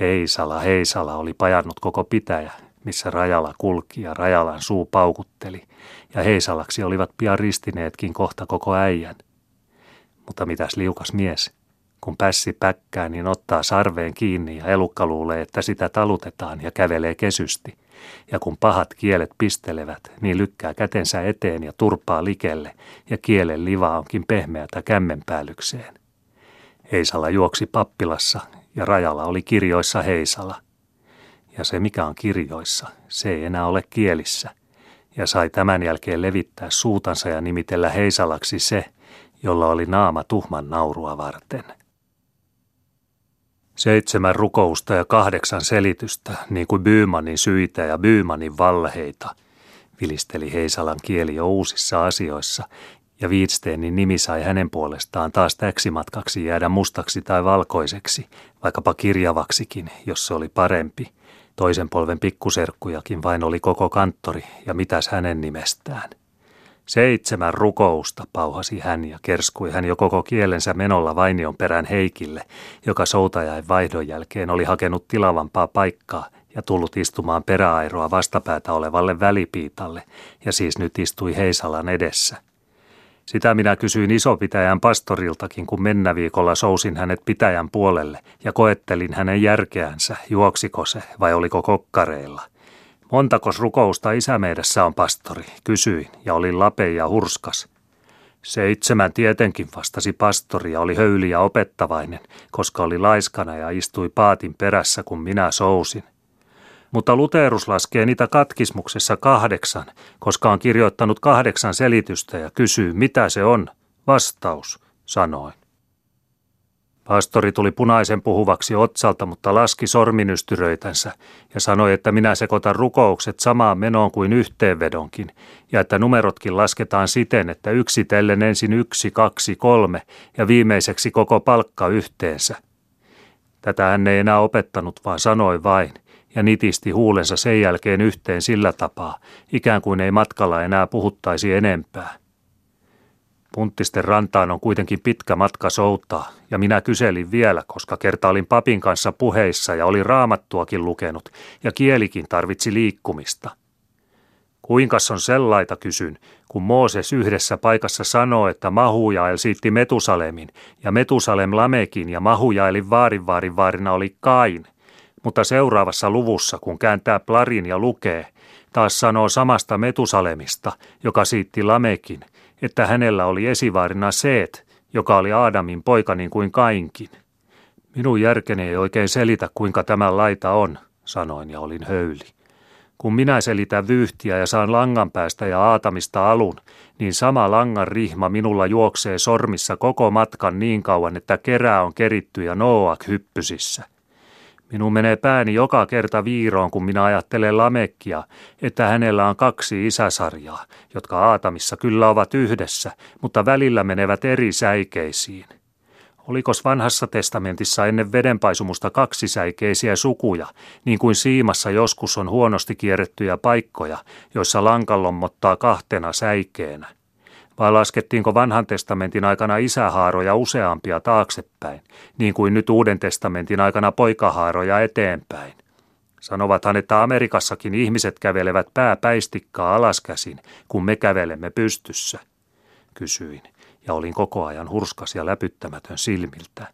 Heisala, Heisala oli pajannut koko pitäjä, missä Rajala kulki ja Rajalan suu paukutteli, ja Heisalaksi olivat pian ristineetkin kohta koko äijän. Mutta mitäs liukas mies, kun pässi päkkää, niin ottaa sarveen kiinni ja elukka luulee, että sitä talutetaan ja kävelee kesysti. Ja kun pahat kielet pistelevät, niin lykkää kätensä eteen ja turpaa likelle, ja kielen liva onkin pehmeätä kämmenpäällykseen. Heisala juoksi pappilassa, ja rajalla oli kirjoissa Heisala – ja se mikä on kirjoissa, se ei enää ole kielissä. Ja sai tämän jälkeen levittää suutansa ja nimitellä Heisalaksi se, jolla oli naama tuhman naurua varten. Seitsemän rukousta ja kahdeksan selitystä, niin kuin Byymanin syitä ja Byymanin valheita, vilisteli Heisalan kieli jo uusissa asioissa, ja Viitsteenin nimi sai hänen puolestaan taas täksimatkaksi jäädä mustaksi tai valkoiseksi, vaikkapa kirjavaksikin, jos se oli parempi. Toisen polven pikkuserkkujakin vain oli koko kanttori, ja mitäs hänen nimestään – Seitsemän rukousta, pauhasi hän ja kerskui hän jo koko kielensä menolla Vainion perään Heikille, joka soutajain vaihdon jälkeen oli hakenut tilavampaa paikkaa ja tullut istumaan peräairoa vastapäätä olevalle välipiitalle, ja siis nyt istui Heisalan edessä. Sitä minä kysyin isopitäjän pastoriltakin, kun mennä viikolla sousin hänet pitäjän puolelle ja koettelin hänen järkeänsä, juoksiko se vai oliko kokkareilla. Montakos rukousta isämeidessä on pastori, kysyin ja olin lape ja hurskas. Seitsemän tietenkin vastasi pastori ja oli höyli ja opettavainen, koska oli laiskana ja istui paatin perässä, kun minä sousin. Mutta Luterus laskee niitä katkismuksessa kahdeksan, koska on kirjoittanut kahdeksan selitystä ja kysyy, mitä se on. Vastaus, sanoin. Pastori tuli punaisen puhuvaksi otsalta, mutta laski sorminystyröitänsä ja sanoi, että minä sekoitan rukoukset samaan menoon kuin yhteenvedonkin, ja että numerotkin lasketaan siten, että yksitellen ensin yksi, kaksi, kolme ja viimeiseksi koko palkka yhteensä. Tätä hän ei enää opettanut, vaan sanoi vain, ja nitisti huulensa sen jälkeen yhteen sillä tapaa, ikään kuin ei matkalla enää puhuttaisi enempää. Punttisten rantaan on kuitenkin pitkä matka soutaa, ja minä kyselin vielä, koska kerta olin papin kanssa puheissa ja oli raamattuakin lukenut, ja kielikin tarvitsi liikkumista. Kuinkas on sellaita kysyn, kun Mooses yhdessä paikassa sanoo, että Mahujael siitti Metusalemin, ja Metusalem Lamekin, ja Mahujaelin vaarin vaarin vaarina oli Kain. Mutta seuraavassa luvussa, kun kääntää plarin ja lukee, taas sanoo samasta Metusalemista, joka siitti Lamekin – että hänellä oli esivaarina Seet, joka oli Aadamin poika niin kuin Kainkin. Minun järkeni ei oikein selitä, kuinka tämä laita on, sanoin ja olin höyli. Kun minä selitän vyyhtiä ja saan langan päästä ja aatamista alun, niin sama langan rihma minulla juoksee sormissa koko matkan niin kauan, että kerää on keritty ja Noak hyppysissä. Minun menee pääni joka kerta viiroon, kun minä ajattelen Lamekkia, että hänellä on kaksi isäsarjaa, jotka Aatamissa kyllä ovat yhdessä, mutta välillä menevät eri säikeisiin. Olikos vanhassa testamentissa ennen vedenpaisumusta kaksisäikeisiä sukuja, niin kuin siimassa joskus on huonosti kierrettyjä paikkoja, joissa lankalommottaa kahtena säikeenä? Vai laskettiinko vanhan testamentin aikana isähaaroja useampia taaksepäin, niin kuin nyt uuden testamentin aikana poikahaaroja eteenpäin? Sanovathan, että Amerikassakin ihmiset kävelevät pääpäistikkaa alaskäsin, kun me kävelemme pystyssä. Kysyin, ja olin koko ajan hurskas ja läpyttämätön silmiltä.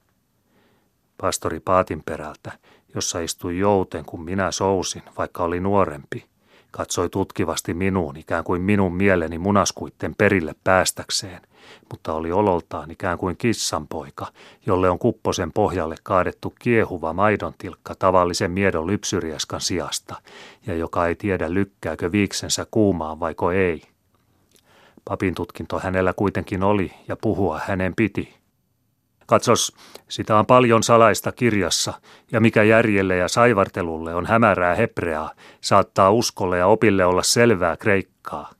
Pastori Paatin perältä, jossa istui jouten, kun minä sousin, vaikka oli nuorempi, katsoi tutkivasti minuun, ikään kuin minun mieleni munaskuitten perille päästäkseen, mutta oli ololtaan ikään kuin kissanpoika, jolle on kupposen pohjalle kaadettu kiehuva maidontilkka tavallisen miedon lypsyriaskan sijasta, ja joka ei tiedä lykkääkö viiksensä kuumaan vaiko ei. Papin tutkinto hänellä kuitenkin oli, ja puhua hänen piti, Katsos, sitä on paljon salaista kirjassa, ja mikä järjelle ja saivartelulle on hämärää hebreaa, saattaa uskolle ja opille olla selvää kreikkaa.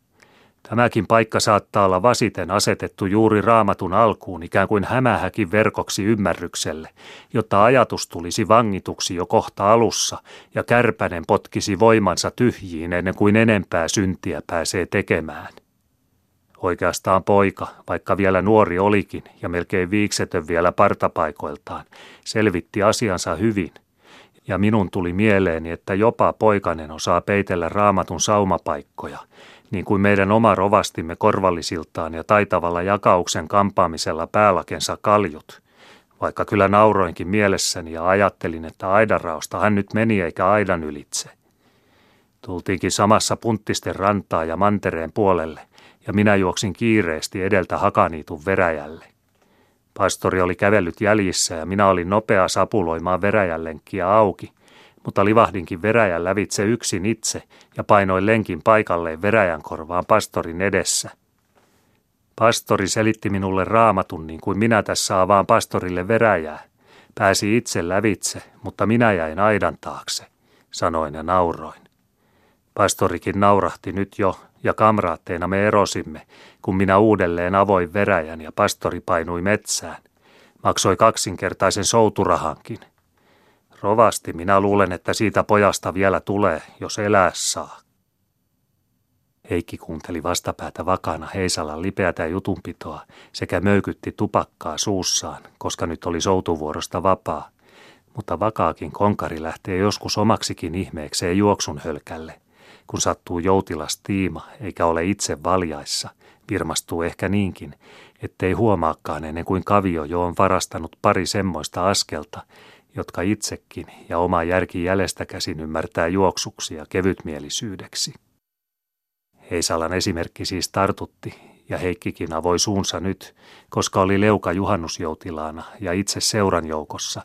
Tämäkin paikka saattaa olla vasiten asetettu juuri raamatun alkuun ikään kuin hämähäkin verkoksi ymmärrykselle, jotta ajatus tulisi vangituksi jo kohta alussa ja kärpänen potkisi voimansa tyhjiin ennen kuin enempää syntiä pääsee tekemään. Oikeastaan poika, vaikka vielä nuori olikin ja melkein viiksetön vielä partapaikoiltaan, selvitti asiansa hyvin. Ja minun tuli mieleeni, että jopa poikanen osaa peitellä raamatun saumapaikkoja, niin kuin meidän oma rovastimme korvallisiltaan ja taitavalla jakauksen kampaamisella päälakensa kaljut. Vaikka kyllä nauroinkin mielessäni ja ajattelin, että aidanrausta hän nyt meni eikä aidan ylitse. Tultiinkin samassa punttisten rantaa ja mantereen puolelle, ja minä juoksin kiireesti edeltä hakaniitun veräjälle. Pastori oli kävellyt jäljissä ja minä olin nopea sapuloimaan veräjällenkkiä auki, mutta livahdinkin veräjän lävitse yksin itse ja painoin lenkin paikalleen veräjän korvaan pastorin edessä. Pastori selitti minulle raamatun niin kuin minä tässä avaan pastorille veräjää. Pääsi itse lävitse, mutta minä jäin aidan taakse, sanoin ja nauroin. Pastorikin naurahti nyt jo, ja kamraatteina me erosimme, kun minä uudelleen avoin veräjän ja pastori painui metsään. Maksoi kaksinkertaisen souturahankin. Rovasti minä luulen, että siitä pojasta vielä tulee, jos elää saa. Heikki kuunteli vastapäätä vakana Heisalan lipeätä jutunpitoa sekä möykytti tupakkaa suussaan, koska nyt oli soutuvuorosta vapaa. Mutta vakaakin konkari lähtee joskus omaksikin ihmeekseen juoksun hölkälle. Kun sattuu joutilas tiima eikä ole itse valjaissa, virmastuu ehkä niinkin, ettei huomaakaan ennen kuin kavio jo on varastanut pari semmoista askelta, jotka itsekin ja oma järki jäljestä käsin ymmärtää juoksuksi ja kevytmielisyydeksi. Heisalan esimerkki siis tartutti, ja Heikkikin avoi suunsa nyt, koska oli leuka juhannusjoutilaana ja itse seuran joukossa,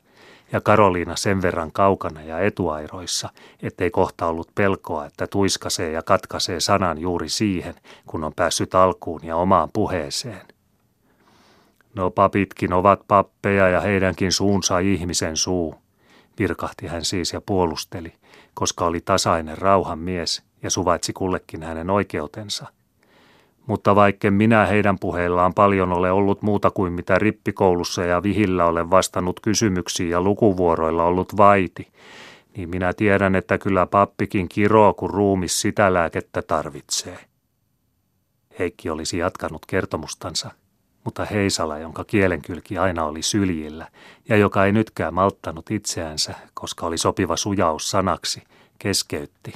ja Karoliina sen verran kaukana ja etuairoissa, ettei kohta ollut pelkoa, että tuiskasee ja katkaisee sanan juuri siihen, kun on päässyt alkuun ja omaan puheeseen. No papitkin ovat pappeja ja heidänkin suunsa ihmisen suu, virkahti hän siis ja puolusteli, koska oli tasainen rauhan mies ja suvaitsi kullekin hänen oikeutensa. Mutta vaikka minä heidän puheillaan paljon ole ollut muuta kuin mitä rippikoulussa ja vihillä olen vastannut kysymyksiin ja lukuvuoroilla ollut vaiti, niin minä tiedän, että kyllä pappikin kiroo, kun ruumis sitä lääkettä tarvitsee. Heikki olisi jatkanut kertomustansa – mutta Heisala, jonka kielenkylki aina oli syljillä ja joka ei nytkään malttanut itseänsä, koska oli sopiva sujaus sanaksi, keskeytti.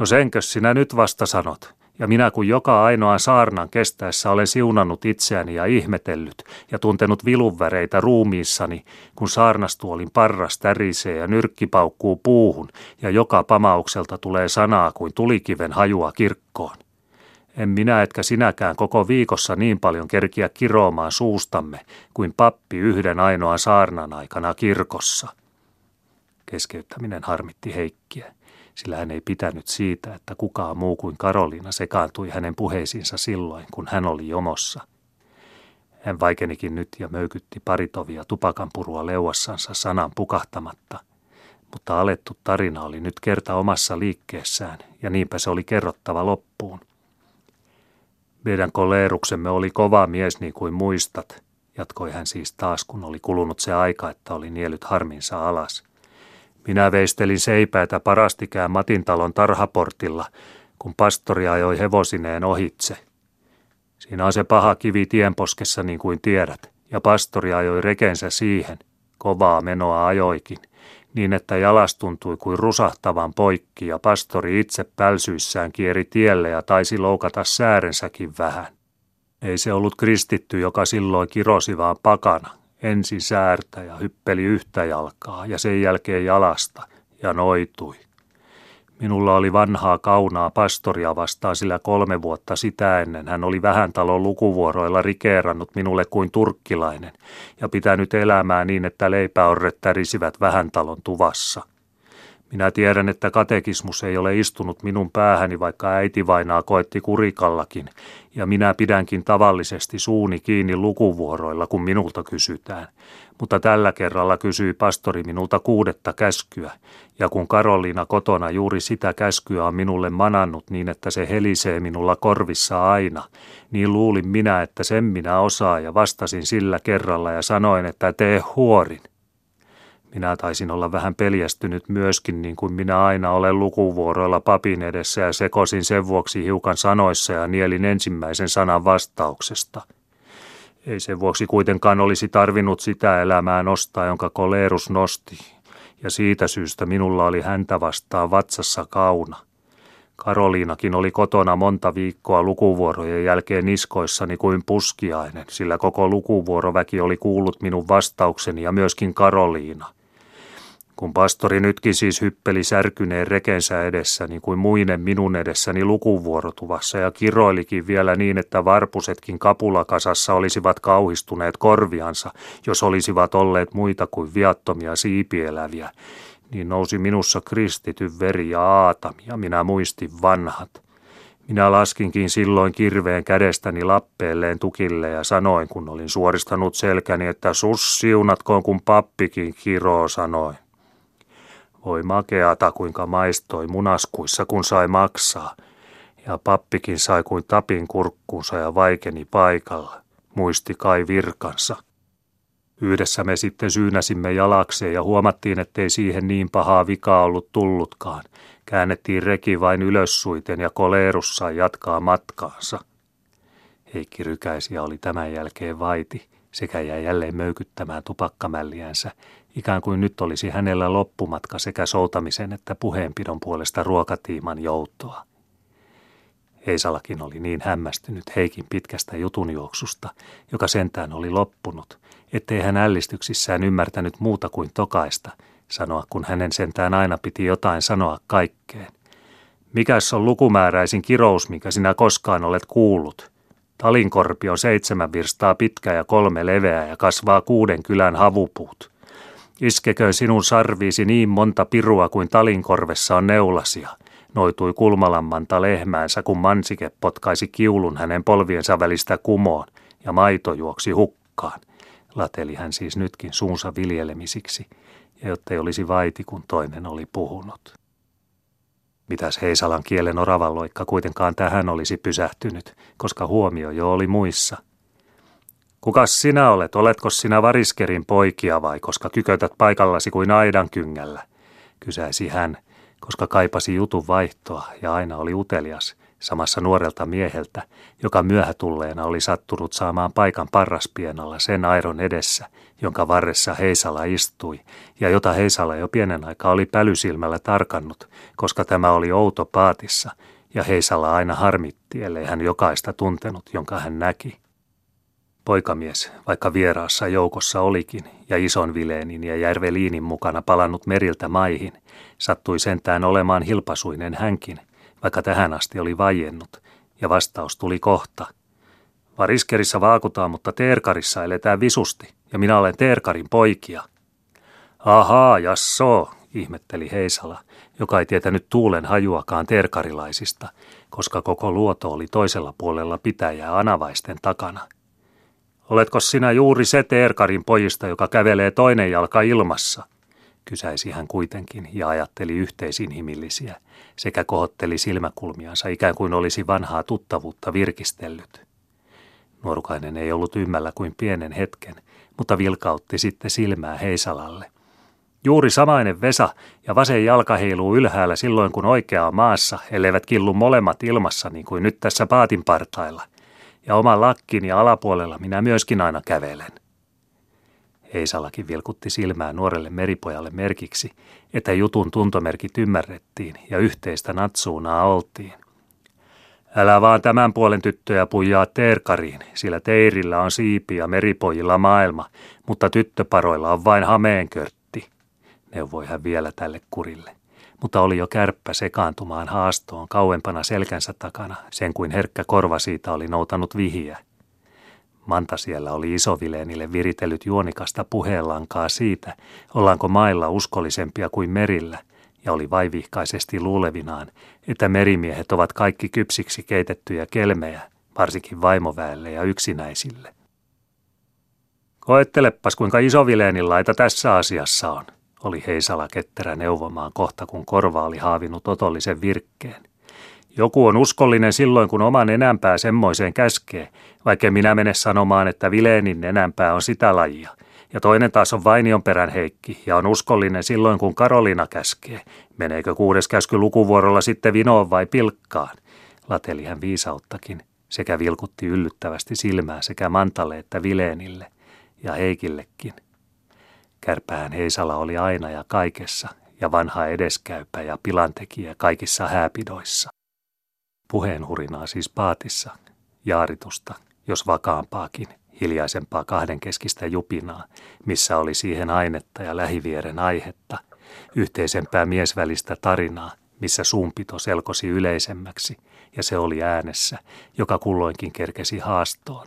No senkö sinä nyt vasta sanot? Ja minä kun joka ainoan saarnan kestäessä olen siunannut itseäni ja ihmetellyt ja tuntenut vilunväreitä ruumiissani, kun saarnastuolin parras tärisee ja nyrkki paukkuu puuhun ja joka pamaukselta tulee sanaa kuin tulikiven hajua kirkkoon. En minä etkä sinäkään koko viikossa niin paljon kerkiä kiroamaan suustamme kuin pappi yhden ainoan saarnan aikana kirkossa. Keskeyttäminen harmitti Heikkiä, sillä hän ei pitänyt siitä, että kukaan muu kuin Karoliina sekaantui hänen puheisiinsa silloin, kun hän oli jomossa. Hän vaikenikin nyt ja möykytti paritovia tupakanpurua leuassansa sanan pukahtamatta, mutta alettu tarina oli nyt kerta omassa liikkeessään ja niinpä se oli kerrottava loppuun – meidän koleeruksemme oli kova mies niin kuin muistat, jatkoi hän siis taas, kun oli kulunut se aika, että oli nielyt harminsa alas. Minä veistelin seipäitä parastikään Matintalon tarhaportilla, kun pastori ajoi hevosineen ohitse. Siinä on se paha kivi tienposkessa niin kuin tiedät, ja pastori ajoi rekensä siihen. Kovaa menoa ajoikin – niin että jalas tuntui kuin rusahtavan poikki ja pastori itse pälsyissään kieri tielle ja taisi loukata säärensäkin vähän. Ei se ollut kristitty, joka silloin kirosi vaan pakana. Ensin säärtä ja hyppeli yhtä jalkaa ja sen jälkeen jalasta ja noitui. Minulla oli vanhaa kaunaa pastoria vastaan, sillä kolme vuotta sitä ennen hän oli vähän talon lukuvuoroilla rikeerannut minulle kuin turkkilainen ja pitänyt elämää niin, että leipäorret tärisivät vähän talon tuvassa – minä tiedän, että katekismus ei ole istunut minun päähäni, vaikka äiti vainaa koetti kurikallakin, ja minä pidänkin tavallisesti suuni kiinni lukuvuoroilla, kun minulta kysytään. Mutta tällä kerralla kysyi pastori minulta kuudetta käskyä, ja kun Karoliina kotona juuri sitä käskyä on minulle manannut niin, että se helisee minulla korvissa aina, niin luulin minä, että sen minä osaan ja vastasin sillä kerralla ja sanoin, että tee huorin. Minä taisin olla vähän peljästynyt myöskin, niin kuin minä aina olen lukuvuoroilla papin edessä ja sekosin sen vuoksi hiukan sanoissa ja nielin ensimmäisen sanan vastauksesta. Ei sen vuoksi kuitenkaan olisi tarvinnut sitä elämää nostaa, jonka koleerus nosti, ja siitä syystä minulla oli häntä vastaan vatsassa kauna. Karoliinakin oli kotona monta viikkoa lukuvuorojen jälkeen niskoissani kuin puskiainen, sillä koko lukuvuoroväki oli kuullut minun vastaukseni ja myöskin Karoliina – kun pastori nytkin siis hyppeli särkyneen rekensä edessä, niin kuin muinen minun edessäni lukuvuorotuvassa ja kiroilikin vielä niin, että varpusetkin kapulakasassa olisivat kauhistuneet korviansa, jos olisivat olleet muita kuin viattomia siipieläviä, niin nousi minussa kristityn veri ja aatami ja minä muistin vanhat. Minä laskinkin silloin kirveen kädestäni lappeelleen tukille ja sanoin, kun olin suoristanut selkäni, että sus siunatkoon, kun pappikin kiroo, sanoi. Voi makeata, kuinka maistoi munaskuissa, kun sai maksaa. Ja pappikin sai kuin tapin kurkkuunsa ja vaikeni paikalla. Muisti kai virkansa. Yhdessä me sitten syynäsimme jalakseen ja huomattiin, ettei siihen niin pahaa vikaa ollut tullutkaan. Käännettiin reki vain ylössuiten ja koleerussa jatkaa matkaansa. Heikki Rykäisiä oli tämän jälkeen vaiti sekä jäi jälleen möykyttämään tupakkamälliänsä, ikään kuin nyt olisi hänellä loppumatka sekä soutamisen että puheenpidon puolesta ruokatiiman joutoa. Heisalakin oli niin hämmästynyt Heikin pitkästä jutunjuoksusta, joka sentään oli loppunut, ettei hän ällistyksissään ymmärtänyt muuta kuin tokaista, sanoa kun hänen sentään aina piti jotain sanoa kaikkeen. Mikäs on lukumääräisin kirous, minkä sinä koskaan olet kuullut? Talinkorpi on seitsemän virstaa pitkä ja kolme leveä ja kasvaa kuuden kylän havupuut. Iskeköön sinun sarviisi niin monta pirua kuin talinkorvessa on neulasia – noitui kulmalammanta lehmäänsä, kun mansike potkaisi kiulun hänen polviensa välistä kumoon ja maito juoksi hukkaan. Lateli hän siis nytkin suunsa viljelemisiksi, ja jottei olisi vaiti, kun toinen oli puhunut. Mitäs Heisalan kielen oravalloikka kuitenkaan tähän olisi pysähtynyt, koska huomio jo oli muissa. Kukas sinä olet? Oletko sinä variskerin poikia vai koska kykötät paikallasi kuin aidan kyngällä? Kysäisi hän, koska kaipasi jutun vaihtoa ja aina oli utelias, samassa nuorelta mieheltä, joka myöhätulleena oli sattunut saamaan paikan parraspienalla sen airon edessä, jonka varressa Heisala istui, ja jota Heisala jo pienen aikaa oli pälysilmällä tarkannut, koska tämä oli outo paatissa, ja Heisala aina harmitti, ellei hän jokaista tuntenut, jonka hän näki. Poikamies, vaikka vieraassa joukossa olikin, ja ison Vileenin ja Järveliinin mukana palannut meriltä maihin, sattui sentään olemaan hilpasuinen hänkin, vaikka tähän asti oli vajennut, ja vastaus tuli kohta. Variskerissa vaakutaan, mutta Teerkarissa eletään visusti, ja minä olen Teerkarin poikia. Ahaa, jasso, ihmetteli Heisala, joka ei tietänyt tuulen hajuakaan teerkarilaisista, koska koko luoto oli toisella puolella pitäjää anavaisten takana – Oletko sinä juuri se Teerkarin pojista, joka kävelee toinen jalka ilmassa? Kysäisi hän kuitenkin ja ajatteli yhteisinhimillisiä sekä kohotteli silmäkulmiansa ikään kuin olisi vanhaa tuttavuutta virkistellyt. Nuorukainen ei ollut ymmällä kuin pienen hetken, mutta vilkautti sitten silmää Heisalalle. Juuri samainen Vesa ja vasen jalka heiluu ylhäällä silloin, kun oikea on maassa, elleivät killu molemmat ilmassa niin kuin nyt tässä paatin partailla ja oman lakkin ja alapuolella minä myöskin aina kävelen. Heisalakin vilkutti silmää nuorelle meripojalle merkiksi, että jutun tuntomerkit ymmärrettiin ja yhteistä natsuunaa oltiin. Älä vaan tämän puolen tyttöjä pujaa teerkariin, sillä teirillä on siipi ja meripojilla maailma, mutta tyttöparoilla on vain hameenkörtti, neuvoi hän vielä tälle kurille mutta oli jo kärppä sekaantumaan haastoon kauempana selkänsä takana, sen kuin herkkä korva siitä oli noutanut vihiä. Manta siellä oli isovileenille viritellyt juonikasta puheenlankaa siitä, ollaanko mailla uskollisempia kuin merillä, ja oli vaivihkaisesti luulevinaan, että merimiehet ovat kaikki kypsiksi keitettyjä kelmejä, varsinkin vaimoväelle ja yksinäisille. Koettelepas, kuinka isovileenin laita tässä asiassa on, oli Heisala ketterä neuvomaan kohta, kun korva oli haavinut otollisen virkkeen. Joku on uskollinen silloin, kun oman enämpää semmoiseen käskee, vaikka minä mene sanomaan, että Vileenin enämpää on sitä lajia. Ja toinen taas on Vainion perän Heikki ja on uskollinen silloin, kun Karolina käskee. Meneekö kuudes käsky lukuvuorolla sitten vinoon vai pilkkaan? Lateli hän viisauttakin sekä vilkutti yllyttävästi silmää sekä Mantalle että Vileenille ja Heikillekin. Kärpään Heisala oli aina ja kaikessa ja vanha edeskäypä ja pilantekijä kaikissa hääpidoissa. Puheenhurinaa siis paatissa, jaaritusta, jos vakaampaakin, hiljaisempaa kahdenkeskistä jupinaa, missä oli siihen ainetta ja lähivieren aihetta, yhteisempää miesvälistä tarinaa, missä suunpito selkosi yleisemmäksi, ja se oli äänessä, joka kulloinkin kerkesi haastoon,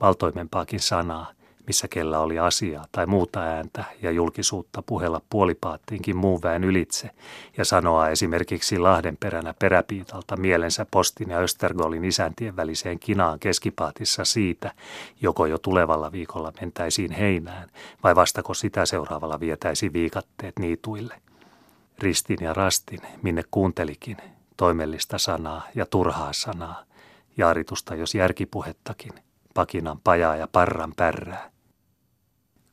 valtoimempaakin sanaa, missä kellä oli asiaa tai muuta ääntä ja julkisuutta puhella puolipaattiinkin muun väen ylitse ja sanoa esimerkiksi Lahdenperänä peräpiitalta mielensä postin ja Östergolin isäntien väliseen kinaan keskipaatissa siitä, joko jo tulevalla viikolla mentäisiin heinään vai vastako sitä seuraavalla vietäisi viikatteet niituille. Ristin ja rastin, minne kuuntelikin, toimellista sanaa ja turhaa sanaa, jaaritusta jos järkipuhettakin, pakinan pajaa ja parran pärrää.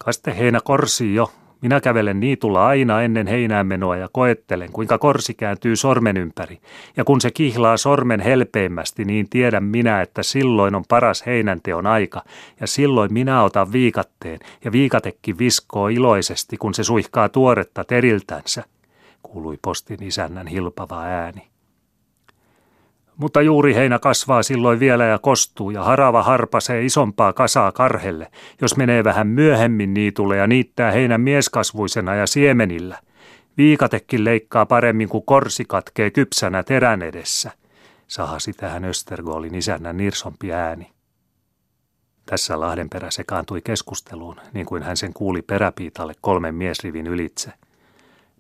Kaste heinä korsi jo. Minä kävelen niitulla aina ennen heinäänmenoa ja koettelen, kuinka korsi kääntyy sormen ympäri. Ja kun se kihlaa sormen helpeimmästi, niin tiedän minä, että silloin on paras heinänteon aika. Ja silloin minä otan viikatteen, ja viikatekki viskoo iloisesti, kun se suihkaa tuoretta teriltänsä, kuului postin isännän hilpava ääni. Mutta juuri heinä kasvaa silloin vielä ja kostuu ja harava harpasee isompaa kasaa karhelle, jos menee vähän myöhemmin niitulle ja niittää heinän mieskasvuisena ja siemenillä. Viikatekin leikkaa paremmin kuin korsi katkee kypsänä terän edessä, sahasi tähän Östergolin isännän nirsompi ääni. Tässä Lahdenperä sekaantui keskusteluun, niin kuin hän sen kuuli peräpiitalle kolmen miesrivin ylitse –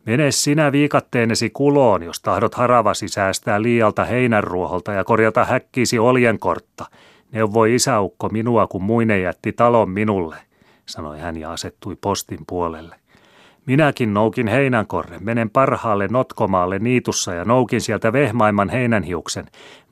Mene sinä viikatteenesi kuloon, jos tahdot haravasi säästää liialta heinänruoholta ja korjata häkkiisi oljenkortta. Neuvoi isäukko minua, kun muine jätti talon minulle, sanoi hän ja asettui postin puolelle. Minäkin noukin heinänkorren, menen parhaalle notkomaalle niitussa ja noukin sieltä vehmaimman heinänhiuksen,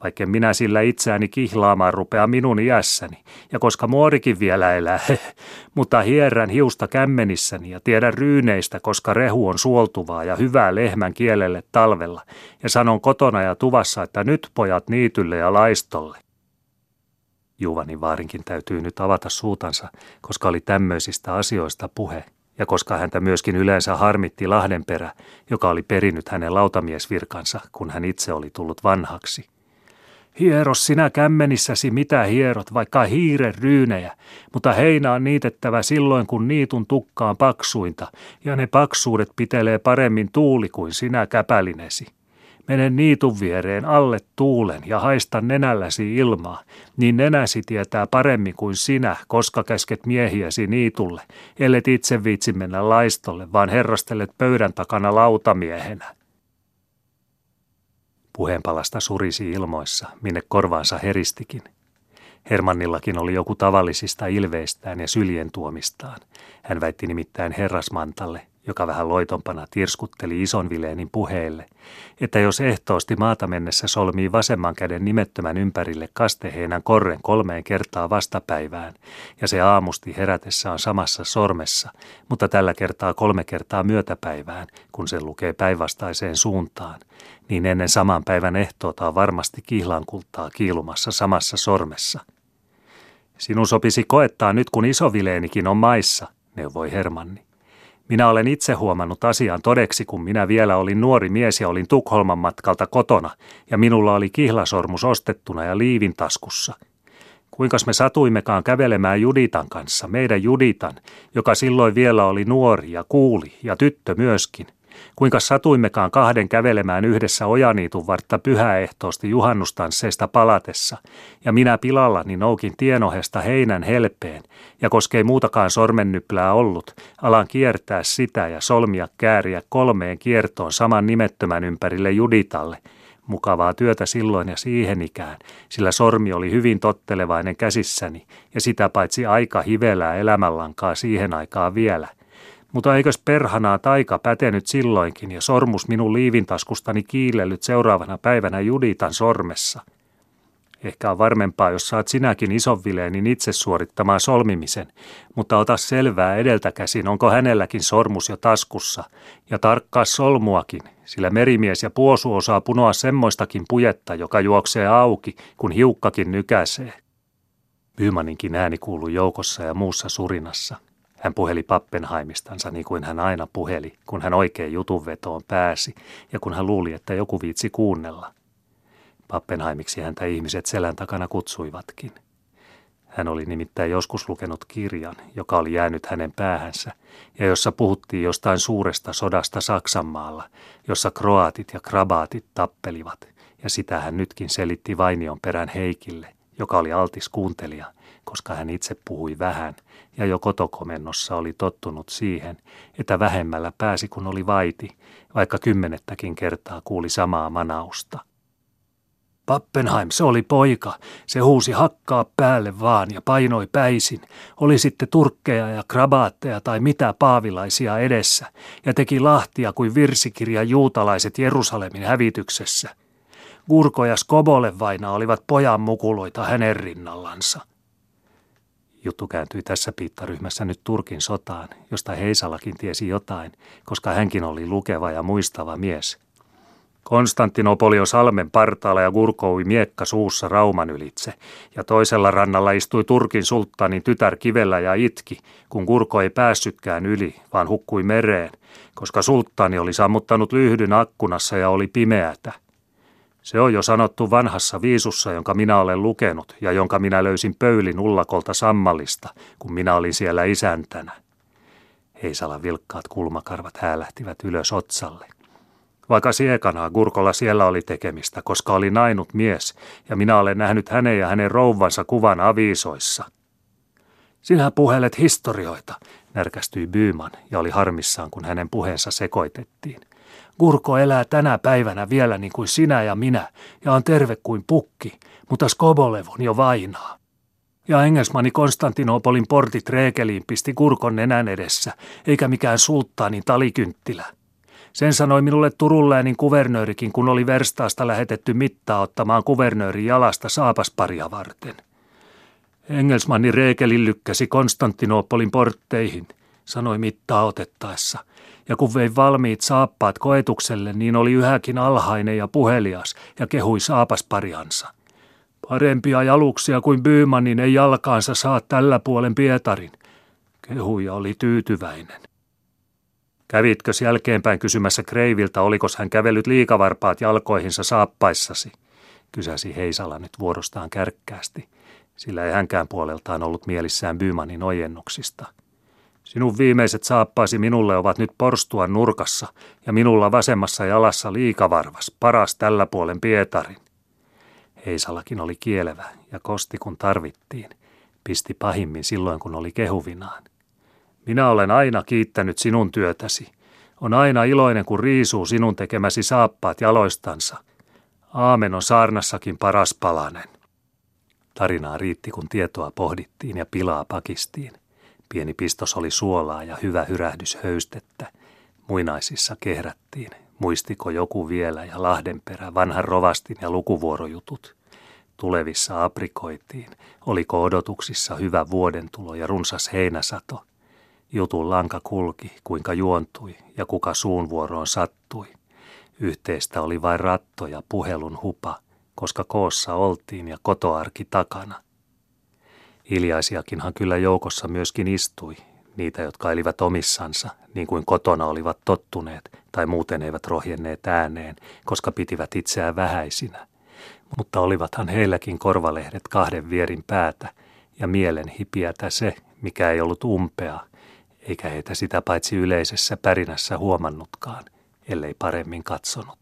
vaikka minä sillä itseäni kihlaamaan rupea minun iässäni, ja koska muorikin vielä elää, [LAUGHS] mutta hierrän hiusta kämmenissäni ja tiedän ryyneistä, koska rehu on suoltuvaa ja hyvää lehmän kielelle talvella, ja sanon kotona ja tuvassa, että nyt pojat niitylle ja laistolle. Juvani vaarinkin täytyy nyt avata suutansa, koska oli tämmöisistä asioista puhe – ja koska häntä myöskin yleensä harmitti Lahdenperä, joka oli perinnyt hänen lautamiesvirkansa, kun hän itse oli tullut vanhaksi. Hieros sinä kämmenissäsi mitä hierot, vaikka hiiren ryynejä, mutta heinä on niitettävä silloin, kun niitun tukka on paksuinta, ja ne paksuudet pitelee paremmin tuuli kuin sinä käpälinesi. Mene niitun viereen alle tuulen ja haista nenälläsi ilmaa, niin nenäsi tietää paremmin kuin sinä, koska käsket miehiäsi niitulle, ellet itse viitsi mennä laistolle, vaan herrastelet pöydän takana lautamiehenä. Puheenpalasta surisi ilmoissa, minne korvaansa heristikin. Hermannillakin oli joku tavallisista ilveistään ja syljen tuomistaan. Hän väitti nimittäin herrasmantalle, joka vähän loitompana tirskutteli ison Vileenin puheelle, että jos ehtoosti maata mennessä solmii vasemman käden nimettömän ympärille kasteheinän korren kolmeen kertaa vastapäivään, ja se aamusti herätessä on samassa sormessa, mutta tällä kertaa kolme kertaa myötäpäivään, kun se lukee päinvastaiseen suuntaan, niin ennen saman päivän ehtoota on varmasti kihlankultaa kiilumassa samassa sormessa. Sinun sopisi koettaa nyt, kun isovileenikin on maissa, neuvoi Hermanni. Minä olen itse huomannut asian todeksi, kun minä vielä olin nuori mies ja olin Tukholman matkalta kotona, ja minulla oli kihlasormus ostettuna ja liivin taskussa. Kuinkas me satuimmekaan kävelemään Juditan kanssa, meidän Juditan, joka silloin vielä oli nuori ja kuuli, ja tyttö myöskin – Kuinka satuimmekaan kahden kävelemään yhdessä ojaniitun vartta pyhäehtoosti juhannustansseista palatessa, ja minä pilallani noukin tienohesta heinän helpeen, ja koskei muutakaan sormennyplää ollut, alan kiertää sitä ja solmia kääriä kolmeen kiertoon saman nimettömän ympärille Juditalle, mukavaa työtä silloin ja siihen ikään, sillä sormi oli hyvin tottelevainen käsissäni, ja sitä paitsi aika hivelää elämänlankaa siihen aikaan vielä – mutta eikös perhanaa taika pätenyt silloinkin ja sormus minun liivintaskustani kiilellyt seuraavana päivänä Juditan sormessa. Ehkä on varmempaa, jos saat sinäkin isonvileenin itse suorittamaan solmimisen, mutta ota selvää edeltä käsin, onko hänelläkin sormus jo taskussa, ja tarkkaa solmuakin, sillä merimies ja puosu osaa punoa semmoistakin pujetta, joka juoksee auki, kun hiukkakin nykäsee. Bymaninkin ääni kuului joukossa ja muussa surinassa – hän puheli Pappenheimistansa niin kuin hän aina puheli, kun hän oikein jutunvetoon pääsi ja kun hän luuli, että joku viitsi kuunnella. Pappenheimiksi häntä ihmiset selän takana kutsuivatkin. Hän oli nimittäin joskus lukenut kirjan, joka oli jäänyt hänen päähänsä, ja jossa puhuttiin jostain suuresta sodasta Saksanmaalla, jossa kroatit ja krabaatit tappelivat, ja sitä hän nytkin selitti Vainion perän Heikille – joka oli altis kuuntelija, koska hän itse puhui vähän ja jo kotokomennossa oli tottunut siihen, että vähemmällä pääsi kun oli vaiti, vaikka kymmenettäkin kertaa kuuli samaa manausta – Pappenheim, se oli poika. Se huusi hakkaa päälle vaan ja painoi päisin. Oli sitten turkkeja ja krabaatteja tai mitä paavilaisia edessä ja teki lahtia kuin virsikirja juutalaiset Jerusalemin hävityksessä. Gurko ja Skobole vaina olivat pojan mukuloita hänen rinnallansa. Juttu kääntyi tässä piittaryhmässä nyt Turkin sotaan, josta Heisalakin tiesi jotain, koska hänkin oli lukeva ja muistava mies – Konstantinopoli on salmen partaalla ja gurkoui miekka suussa Rauman ylitse, ja toisella rannalla istui Turkin sulttaanin tytär kivellä ja itki, kun Gurko ei päässytkään yli, vaan hukkui mereen, koska sulttaani oli sammuttanut lyhdyn akkunassa ja oli pimeätä. Se on jo sanottu vanhassa viisussa, jonka minä olen lukenut ja jonka minä löysin pöylin ullakolta sammallista, kun minä olin siellä isäntänä. Heisalan vilkkaat kulmakarvat häälähtivät ylös otsalle. Vaikka siekanaa Gurkolla siellä oli tekemistä, koska oli nainut mies, ja minä olen nähnyt hänen ja hänen rouvansa kuvan aviisoissa. Sinä puhelet historioita, närkästyi Byyman ja oli harmissaan, kun hänen puheensa sekoitettiin. Gurko elää tänä päivänä vielä niin kuin sinä ja minä, ja on terve kuin pukki, mutta Skobolev on jo vainaa. Ja engelsmani Konstantinopolin portit reekeliin pisti Gurkon nenän edessä, eikä mikään sulttaanin talikynttilä – sen sanoi minulle Turunläänin kuvernöörikin, kun oli verstaasta lähetetty mittaa ottamaan kuvernöörin jalasta saapasparia varten. Engelsmanni Reekeli lykkäsi Konstantinopolin portteihin, sanoi mittaa otettaessa. Ja kun vei valmiit saappaat koetukselle, niin oli yhäkin alhainen ja puhelias ja kehui saapaspariansa. Parempia jaluksia kuin Byymanin ei jalkaansa saa tällä puolen Pietarin. Kehuja oli tyytyväinen. Kävitkö jälkeenpäin kysymässä Kreiviltä, oliko hän kävellyt liikavarpaat jalkoihinsa saappaissasi? Kysäsi Heisala nyt vuorostaan kärkkäästi, sillä ei hänkään puoleltaan ollut mielissään Bymanin ojennuksista. Sinun viimeiset saappaisi minulle ovat nyt porstua nurkassa ja minulla vasemmassa jalassa liikavarvas, paras tällä puolen Pietarin. Heisalakin oli kielevä ja kosti kun tarvittiin. Pisti pahimmin silloin kun oli kehuvinaan. Minä olen aina kiittänyt sinun työtäsi. On aina iloinen, kun riisuu sinun tekemäsi saappaat jaloistansa. Aamen on saarnassakin paras palanen. Tarinaa riitti, kun tietoa pohdittiin ja pilaa pakistiin. Pieni pistos oli suolaa ja hyvä hyrähdys höystettä. Muinaisissa kehrättiin. Muistiko joku vielä ja Lahdenperä, vanhan rovastin ja lukuvuorojutut. Tulevissa aprikoitiin. Oliko odotuksissa hyvä vuodentulo ja runsas heinäsato – Jutun lanka kulki, kuinka juontui ja kuka suun vuoroon sattui. Yhteistä oli vain ratto ja puhelun hupa, koska koossa oltiin ja kotoarki takana. Hiljaisiakinhan kyllä joukossa myöskin istui, niitä, jotka elivät omissansa, niin kuin kotona olivat tottuneet, tai muuten eivät rohjenneet ääneen, koska pitivät itseään vähäisinä. Mutta olivathan heilläkin korvalehdet kahden vierin päätä, ja mielen hipiätä se, mikä ei ollut umpea, eikä heitä sitä paitsi yleisessä pärinässä huomannutkaan, ellei paremmin katsonut.